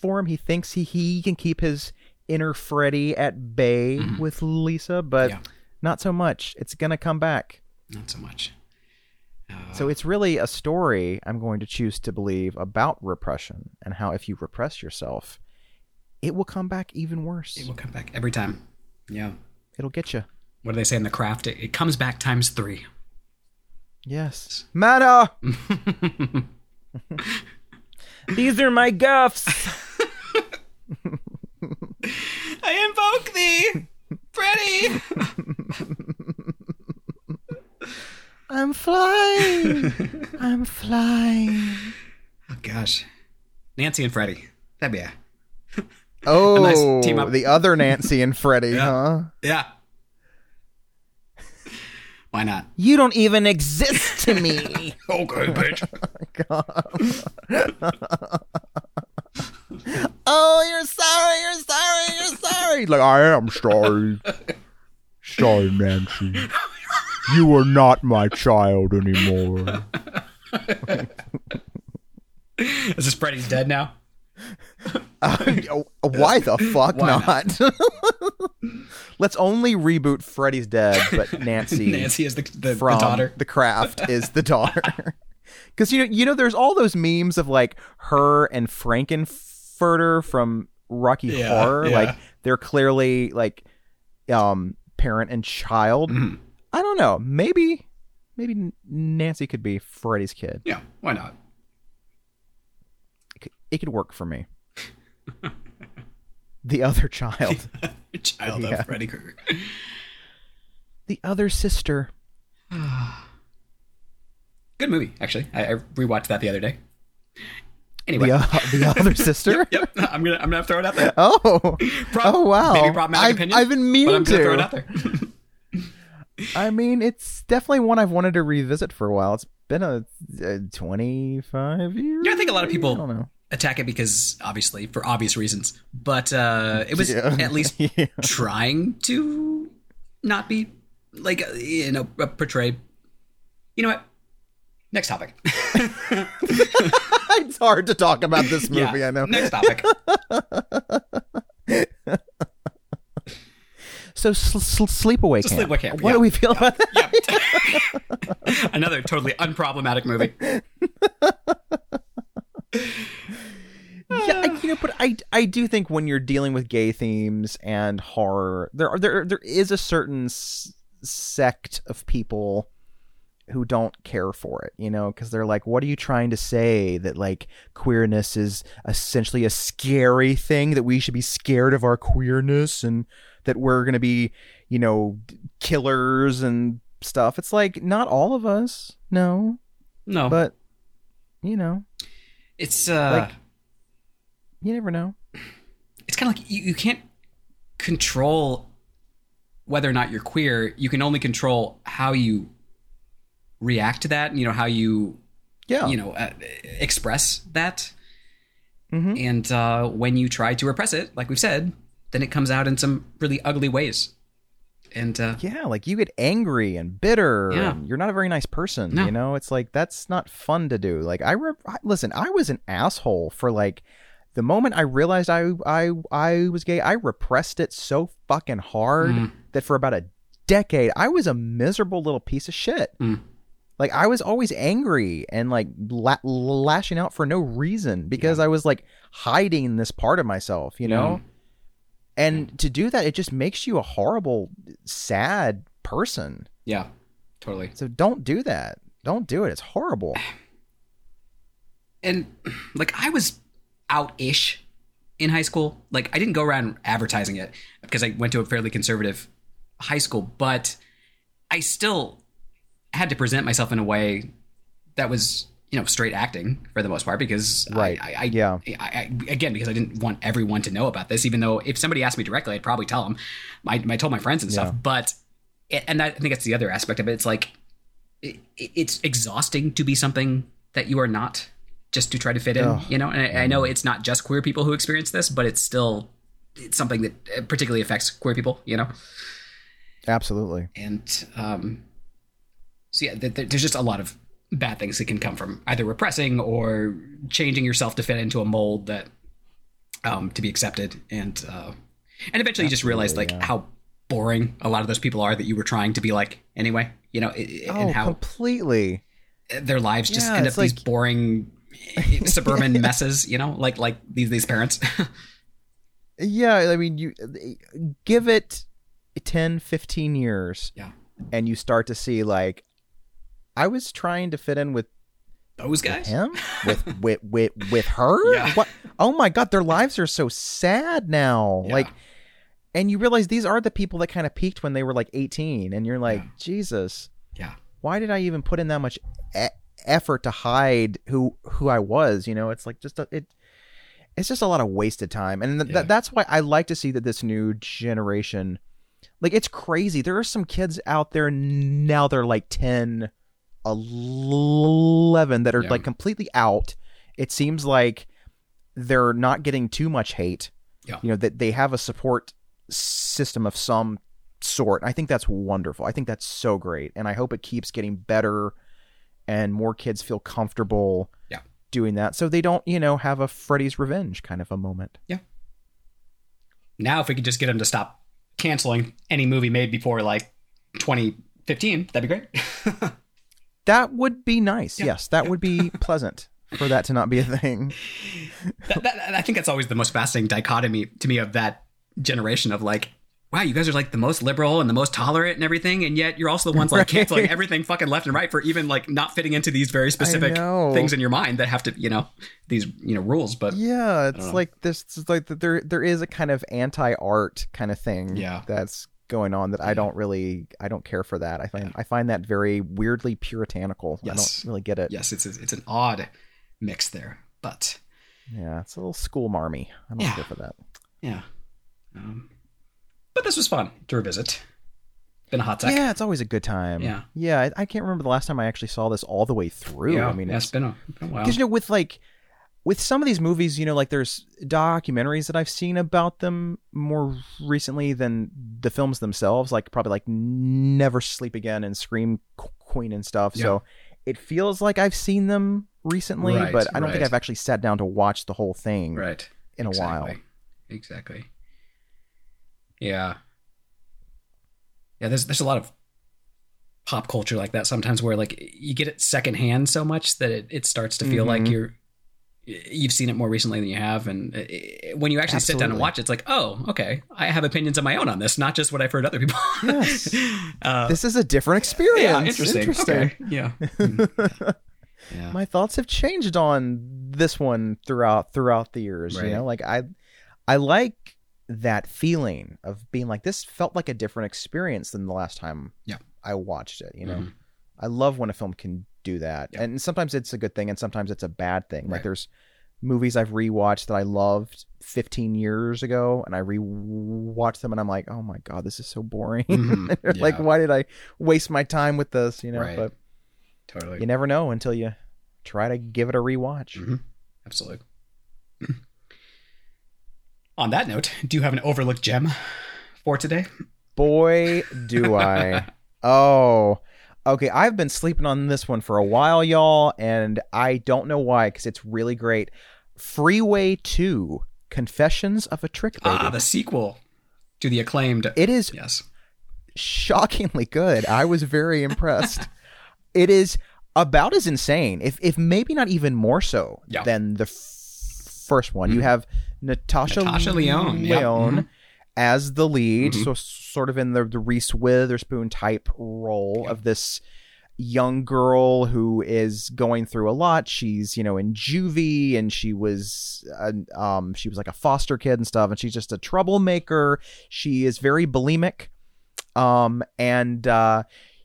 for him. He thinks he he can keep his inner Freddy at bay Mhm. with Lisa, but Yeah. not so much. It's gonna come back. not so much uh, So it's really a story I'm going to choose to believe about repression and how if you repress yourself, it will come back even worse. it will come back every time yeah It'll get you. What do they say in the craft? It, it comes back times three. Yes. Mana. These are my guffs. I invoke thee, Freddy. I'm flying. I'm flying. oh gosh, Nancy and Freddy. That'd be a Oh, nice team up. the other Nancy and Freddy, Yeah. huh? yeah. Why not? You don't even exist to me. Okay, bitch. oh, you're sorry. You're sorry. You're sorry. Like I am sorry. sorry, Nancy. You are not my child anymore. Is this Freddy's dead now? Uh, why the fuck Why not? Let's only reboot Freddy's Dead, but Nancy, Nancy is the, the, the daughter. The Craft is the daughter. Because you know, you know, there's all those memes of like her and Frank-N-Furter from Rocky Yeah, Horror. yeah. Like they're clearly like um parent and child. Mhm. I don't know. Maybe, maybe Nancy could be Freddy's kid. Yeah, why not? It could, it could work for me. the other child, Child Yeah. of Freddy Krueger. the other sister. Good movie, actually. I, I rewatched that the other day. Anyway, The, uh, the other sister? yep, I'm gonna I'm gonna throw it out there. Oh, Prob- oh wow! maybe problematic I've, opinion, I've been meaning I'm gonna throw it out there. I mean, it's definitely one I've wanted to revisit for a while. It's been a, a 25 years. Yeah, I think a lot of I people don't know. Attack it because obviously for obvious reasons, but uh, it was Yeah. at least Yeah. trying to not be like you know portray. You know what? Next topic. it's hard to talk about this movie. Yeah, I know. Next topic. So, sl- sl- sleepaway So camp. Sleepaway Camp, What yeah. do we feel about that? Yep. Another totally unproblematic movie. Yeah, I- you know, but I I do think when you're dealing with gay themes and horror, there are there there is a certain s- sect of people who don't care for it, you know, because they're like, what are you trying to say that like queerness is essentially a scary thing that we should be scared of our queerness and that we're gonna be, you know, killers and stuff. It's like not all of us, no, No, but you know, it's uh, like- you never know. it's kind of like you, you can't control whether or not you're queer. You can only control how you react to that. and, You know how you Yeah, you know uh, express that. Mhm. And uh, when you try to repress it, like we've said, then it comes out in some really ugly ways. And uh, Yeah, like you get angry and bitter. Yeah. And you're not a very nice person. No. You know, it's like that's not fun to do. Like I, re- I listen. I was an asshole for like the moment I realized I I I was gay. I repressed it so fucking hard Mm. that for about a decade I was a miserable little piece of shit. Mm. Like I was always angry and like la- lashing out for no reason because I was like hiding this part of myself. You know. Yeah. And to do that, it just makes you a horrible, sad person. yeah, totally. So don't do that. Don't do it. It's horrible. and like I was out ish in high school. Like I didn't go around advertising it because I went to a fairly conservative high school, but I still had to present myself in a way that was you know straight acting for the most part because Right. I, I, Yeah. I, I, again because I didn't want everyone to know about this. Even though if somebody asked me directly, I'd probably tell them. I, I told my friends and stuff, Yeah. but and that, I think that's the other aspect of it. It's like it, it's exhausting to be something that you are not just to try to fit in Ugh. you know and I, I know it's not just queer people who experience this but it's still it's something that uh, particularly affects queer people you know Absolutely. and um so yeah th- th- there's just a lot of bad things that can come from either repressing or changing yourself to fit into a mold that um to be accepted and uh and eventually you just realize like yeah. how boring a lot of those people are that you were trying to be like anyway you know i- i- Oh, and how completely. their lives just Yeah, end up these boring suburban messes, you know, like like these these parents. Yeah, I mean, you give it 10, 15 years yeah, and you start to see like I was trying to fit in with those guys. him? With with with with her? Yeah. what? Oh my god their lives are so sad now. Yeah. like and you realize these are the people that kind of peaked when they were like 18 and you're like Yeah. jesus. Yeah, why did i even put in that much e- effort to hide who who i was you know? It's like just a, it it's just a lot of wasted time. And th- th- that's why i like to see that this new generation like it's crazy. There are some kids out there now they're like 10 11 that are Yeah. like completely out it seems like they're not getting too much hate Yeah. you know that they have a support system of some sort i think that's wonderful i think that's so great and i hope it keeps getting better and more kids feel comfortable Yeah. doing that so they don't you know have a freddy's revenge kind of a moment Yeah. now if we could just get them to stop canceling any movie made before like 2015, that'd be great. that would be nice Yeah. yes that would be pleasant for that to not be a thing that, that, I think that's always the most fascinating dichotomy to me of that generation of like, wow, you guys are like the most liberal and the most tolerant and everything, and yet you're also the ones like Right. canceling everything fucking left and right for even like not fitting into these very specific things in your mind that have to, you know, these you know rules. But Yeah, it's like this. It's like there there is a kind of anti art kind of thing. Yeah. that's going on that I don't really I don't care for that. I find I find that very weirdly puritanical. I don't really get it. yes, it's it's an odd mix there, but Yeah, it's a little school marmy. I don't Yeah. care for that. Yeah. Um, but this was fun to revisit. Been a hot. Yeah, it's always a good time. Yeah. yeah. I, I can't remember the last time I actually saw this all the way through. Yeah, I mean, yeah, it's it's been a, been a while. because you know with like with some of these movies you know like there's documentaries that i've seen about them more recently than the films themselves like probably like never sleep again and scream queen and stuff so it feels like i've seen them recently Right, but i don't think i've actually sat down to watch the whole thing right. in a while Exactly. Yeah. Yeah, there's there's a lot of pop culture like that sometimes where like you get it secondhand so much that it, it starts to feel like Mhm. you're you've seen it more recently than you have and it, when you actually sit down and watch it, it's like oh okay i have opinions of my own on this not just what i've heard other people Yes. uh, this is a different experience yeah interesting, okay yeah Mm. yeah my thoughts have changed on this one throughout throughout the years Right. you know like i i like that feeling of being like this felt like a different experience than the last time Yeah. i watched it you know Mhm. i love when a film can do that Yeah. and sometimes it's a good thing and sometimes it's a bad thing like there's movies i've rewatched that i loved 15 years ago and i rewatch them and i'm like oh my god this is so boring Mhm. like why did i waste my time with this you know Right. but totally you never know until you try to give it a rewatch. Mhm. Absolutely. On that note, do you have an overlooked gem for today? Boy, do I. oh. Okay, I've been sleeping on this one for a while, y'all, and I don't know why because it's really great. Freeway 2 Confessions of a Trick Baby. Ah, the sequel to the acclaimed. it is yes. shockingly good. I was very impressed. it is about as insane, if if maybe not even more so Yeah. than the f- first one. You Mhm. have Natasha, Natasha Lyonne, yep. Mhm. As the lead, Mhm. so sort of in the the Reese Witherspoon type role of this young girl who is going through a lot. She's you know in juvie, and she was uh, um she was like a foster kid and stuff, and she's just a troublemaker. She is very bulimic, um and uh,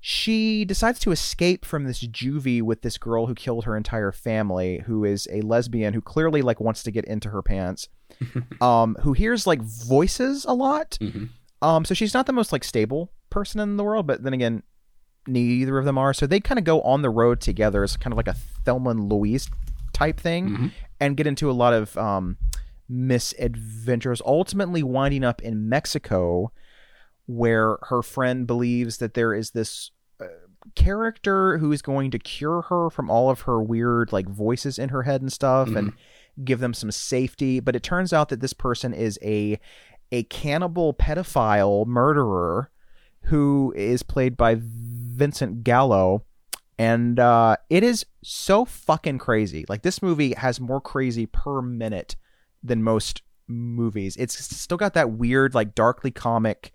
she decides to escape from this juvie with this girl who killed her entire family, who is a lesbian who clearly like wants to get into her pants. um, who hears like voices a lot. Mhm. Um, so she's not the most like stable person in the world, but then again, neither of them are. So they kind of go on the road together as kind of like a Thelma and Louise type thing, Mhm. and get into a lot of um, misadventures. Ultimately, winding up in Mexico, where her friend believes that there is this character who is going to cure her from all of her weird like voices in her head and stuff, and give them some safety. But it turns out that this person is a a cannibal pedophile murderer who is played by Vincent Gallo. And uh, it is so fucking crazy. Like this movie has more crazy per minute than most movies. It's still got that weird, like darkly comic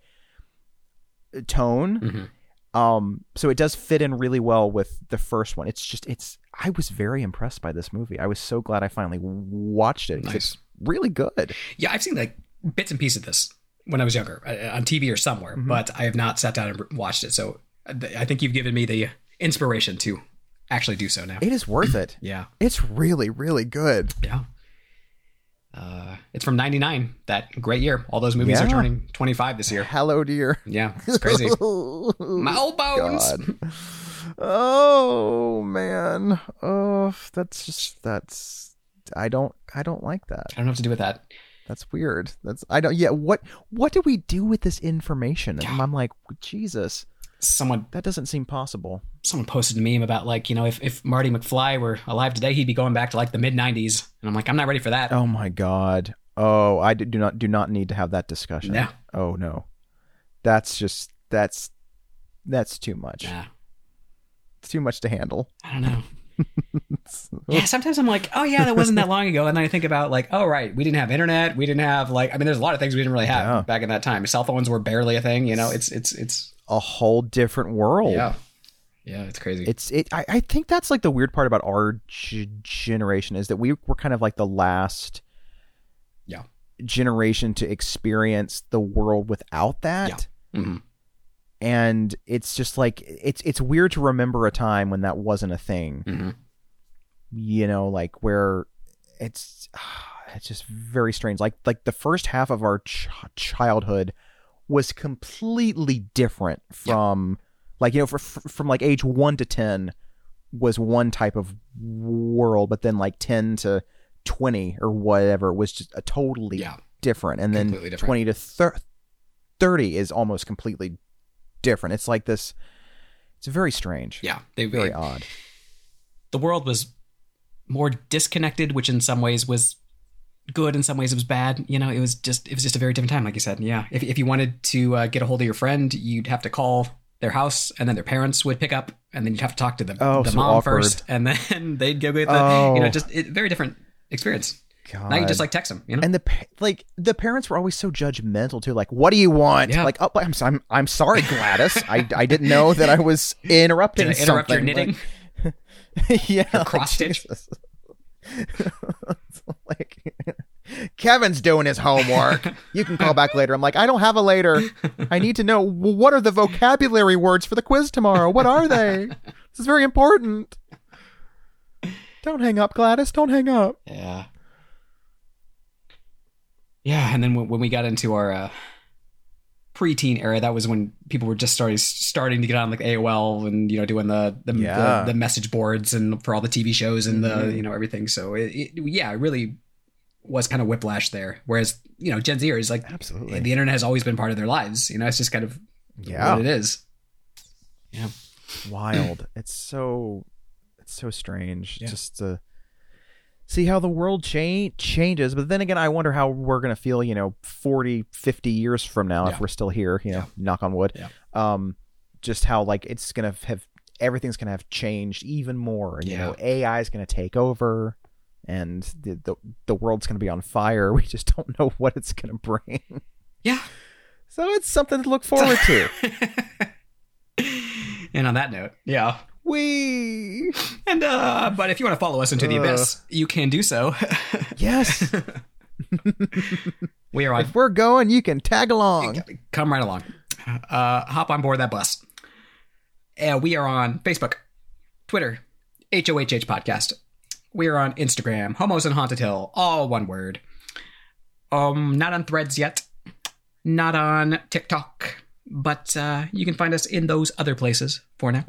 tone. Mhm. Um, so it does fit in really well with the first one. It's just it's I was very impressed by this movie. I was so glad I finally watched it. Nice. It's really good. Yeah, I've seen like bits and pieces of this when I was younger uh, on TV or somewhere, Mhm. but I have not sat down and watched it. So uh, I think you've given me the inspiration to actually do so now. It is worth it. Yeah, It's really really good. yeah. Uh, it's from '99. That great year. All those movies are turning 25 this year. Hello, dear. Yeah, it's crazy. My old bones. God. Oh man. Oh, that's just that's. I don't. I don't like that. I don't know what to do with that. That's weird. That's. I don't. Yeah. What. What do we do with this information? And Yeah. I'm like, Jesus. Someone That doesn't seem possible. someone posted a meme about like you know if, if Marty McFly were alive today, he'd be going back to like the mid '90s, and I'm like, I'm not ready for that. Oh my god. Oh, I do not do not need to have that discussion. Yeah. Oh no. That's just that's that's too much. Yeah, It's too much to handle. I don't know. Yeah, sometimes I'm like, oh yeah, that wasn't that long ago, and then I think about like, oh right, we didn't have internet, we didn't have like, I mean, there's a lot of things we didn't really have Yeah. back in that time. Cell phones were barely a thing, you know. It's it's it's A whole different world. yeah, yeah, it's crazy. It's it. I, I think that's like the weird part about our g- generation is that we were kind of like the last Yeah. generation to experience the world without that. Mhm. And it's just like it's it's weird to remember a time when that wasn't a thing. Mhm. You know, like where it's it's just very strange. Like like the first half of our ch- childhood was completely different from like you know for, from like age 1 to 10 was one type of world but then like 10 to 20 or whatever was just a totally Yeah. different. And then different. 20 to thir- 30 is almost completely different. It's like this it's very strange. Yeah, they very odd. The world was more disconnected, which in some ways was good, in some ways it was bad. You know, it was just it was just a very different time, like you said. Yeah, if if you wanted to uh, get a hold of your friend, you'd have to call their house, and then their parents would pick up, and then you'd have to talk to the, Oh, the so mom awkward. first, and then they'd go get the Oh. you know just it, very different experience. God. Now you just like text them, you know. and the like the parents were always so judgmental too like what do you want Yeah. like oh I'm, I'm I'm sorry Gladys I, I didn't know that I was interrupting Did I interrupt your knitting? Like, yeah like, cross stitch? Jesus. Like Kevin's doing his homework. You can call back later. I'm like I don't have a later. I need to know well, what are the vocabulary words for the quiz tomorrow? What are they? This is very important. Don't hang up Gladys. Don't hang up. Yeah. Yeah, and then when, when we got into our uh, preteen era, that was when people were just starting starting to get on like AOL and you know doing the the, Yeah. the, the message boards and for all the TV shows and the Mhm. you know everything. So it, it, yeah, it really was kind of whiplash there. Whereas you know Gen Z is like absolutely the internet has always been part of their lives. You know, it's just kind of yeah what it is. Yeah. wild. it's so it's so strange Yeah. just to see how the world cha- changes. But then again, I wonder how we're gonna feel, you know, 40, 50 years from now Yeah. if we're still here. You know, Yeah. knock on wood. Yeah. Um, just how like it's gonna have everything's gonna have changed even more. You know, AI is gonna take over. And the, the the world's going to be on fire. We just don't know what it's going to bring. Yeah. So it's something to look forward to. and on that note, yeah. We And uh but if you want to follow us into the Uh. abyss, you can do so. yes. we are on if we're going, you can tag along. come right along. Uh, hop on board that bus. Uh, we are on Facebook, Twitter, HOHH Podcast. We are on Instagram, Homos on Haunted Hill, all one word. Um, not on Threads yet, not on TikTok, but uh, you can find us in those other places for now.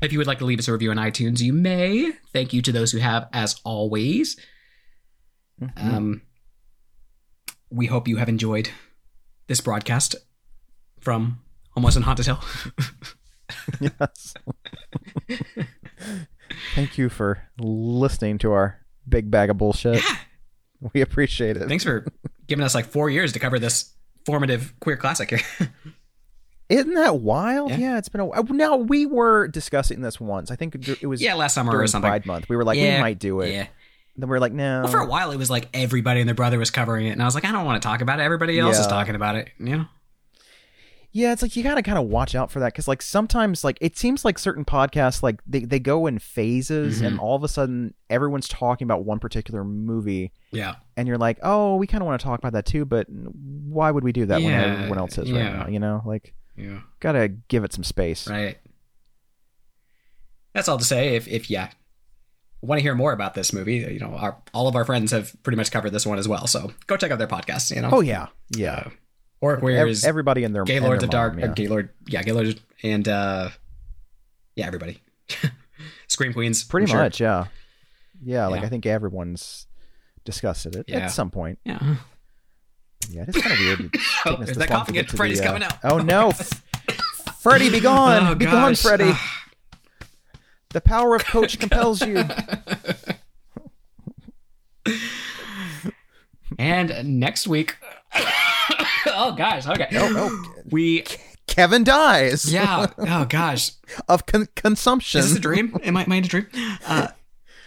If you would like to leave us a review on iTunes, you may. Thank you to those who have, as always. Um, we hope you have enjoyed this broadcast from Homos on Haunted Hill. yes. Thank you for listening to our big bag of bullshit. Yeah. We appreciate it. Thanks for giving us like four years to cover this formative queer classic here. Isn't that wild? Yeah. Yeah. it's been a while. Now we were discussing this once. I think it was yeah, last summer or something. Pride Month. We were like, Yeah, we might do it. Yeah. Then we were like, no. Well, for a while, it was like everybody and their brother was covering it, and I was like, I don't want to talk about it. Everybody else is talking about it. You know? Yeah, it's like you gotta kind of watch out for that because like sometimes like it seems like certain podcasts like they, they go in phases Mhm. and all of a sudden everyone's talking about one particular movie Yeah. and you're like, oh, we kind of want to talk about that too, but why would we do that when everyone else is yeah. right now? You know, like Yeah. gotta give it some space. Right. That's all to say. If if yeah, want to hear more about this movie, you know, our all of our friends have pretty much covered this one as well. So go check out their podcasts. You know. Oh yeah, yeah. Uh, Orc Ev- Warriors, everybody in their their of Dark, mom, yeah. Gaylord, yeah, Gaylord, and uh, yeah, everybody. Scream Queens, pretty I'm sure. much, yeah, yeah. Like Yeah. I think everyone's discussed it at, Yeah. at some point. Yeah. Yeah, it's kind of weird. Oh, taking us there's this that coughing get Freddy's the, uh, coming out. Oh no, Freddy, be gone, Oh, be gone. Freddy. The power of Coach compels you. and next week. oh gosh. Okay. Oh, oh, We. Kevin dies. Yeah. Oh gosh. of con- consumption. Is this a dream? Am I, am I in a dream? Uh,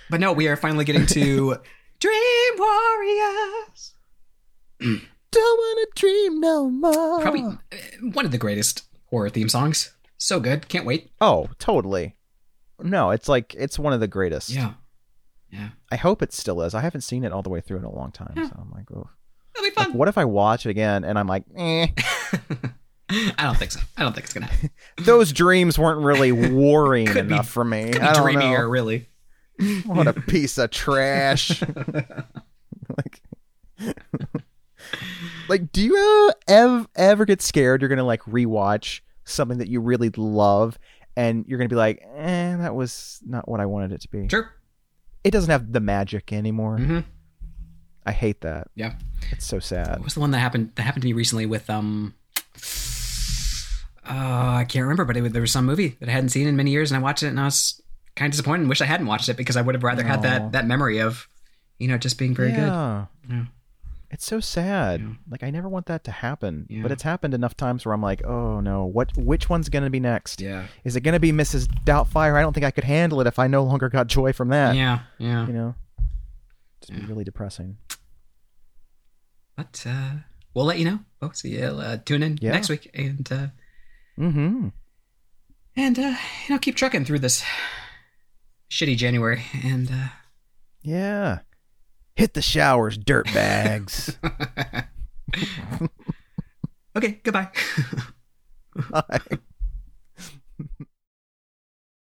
but no, we are finally getting to Dream Warriors. Don't wanna dream no more. Probably uh, one of the greatest horror theme songs. So good. Can't wait. Oh, totally. No, it's like it's one of the greatest. Yeah. Yeah. I hope it still is. I haven't seen it all the way through in a long time, so I'm like, oh. It'll be Like, fun. what if I watch it again and I'm like, eh, I don't think so. I don't think it's gonna happen. those dreams weren't really worrying Could be- enough for me. Could be I don't dreamier, know. really. what a piece of trash. like, like, do you ever ever get scared? You're gonna like rewatch something that you really love, and you're gonna be like, "Eh, that was not what I wanted it to be." Sure. It doesn't have the magic anymore. hmm I hate that. Yeah. It's so sad. What was the one that happened that happened to me recently with um uh, I can't remember, but it, there was some movie that I hadn't seen in many years, and I watched it, and I was kind of disappointed and wish I hadn't watched it because I would have rather had that that memory of, you know, just being very good. yeah. It's so sad. Yeah. Like I never want that to happen, Yeah. but it's happened enough times where I'm like, oh no, what? Which one's gonna be next? Yeah. Is it gonna be Mrs. Doubtfire? I don't think I could handle it if I no longer got joy from that. Yeah. Yeah. You know, just be Yeah. really depressing. But uh, we'll let you know, folks. Yeah, uh, tune in Yeah. next week and uh, Mm-hmm. and uh, you know keep trucking through this shitty January. And uh, Yeah. Hit the showers, dirt bags. okay, goodbye. Bye.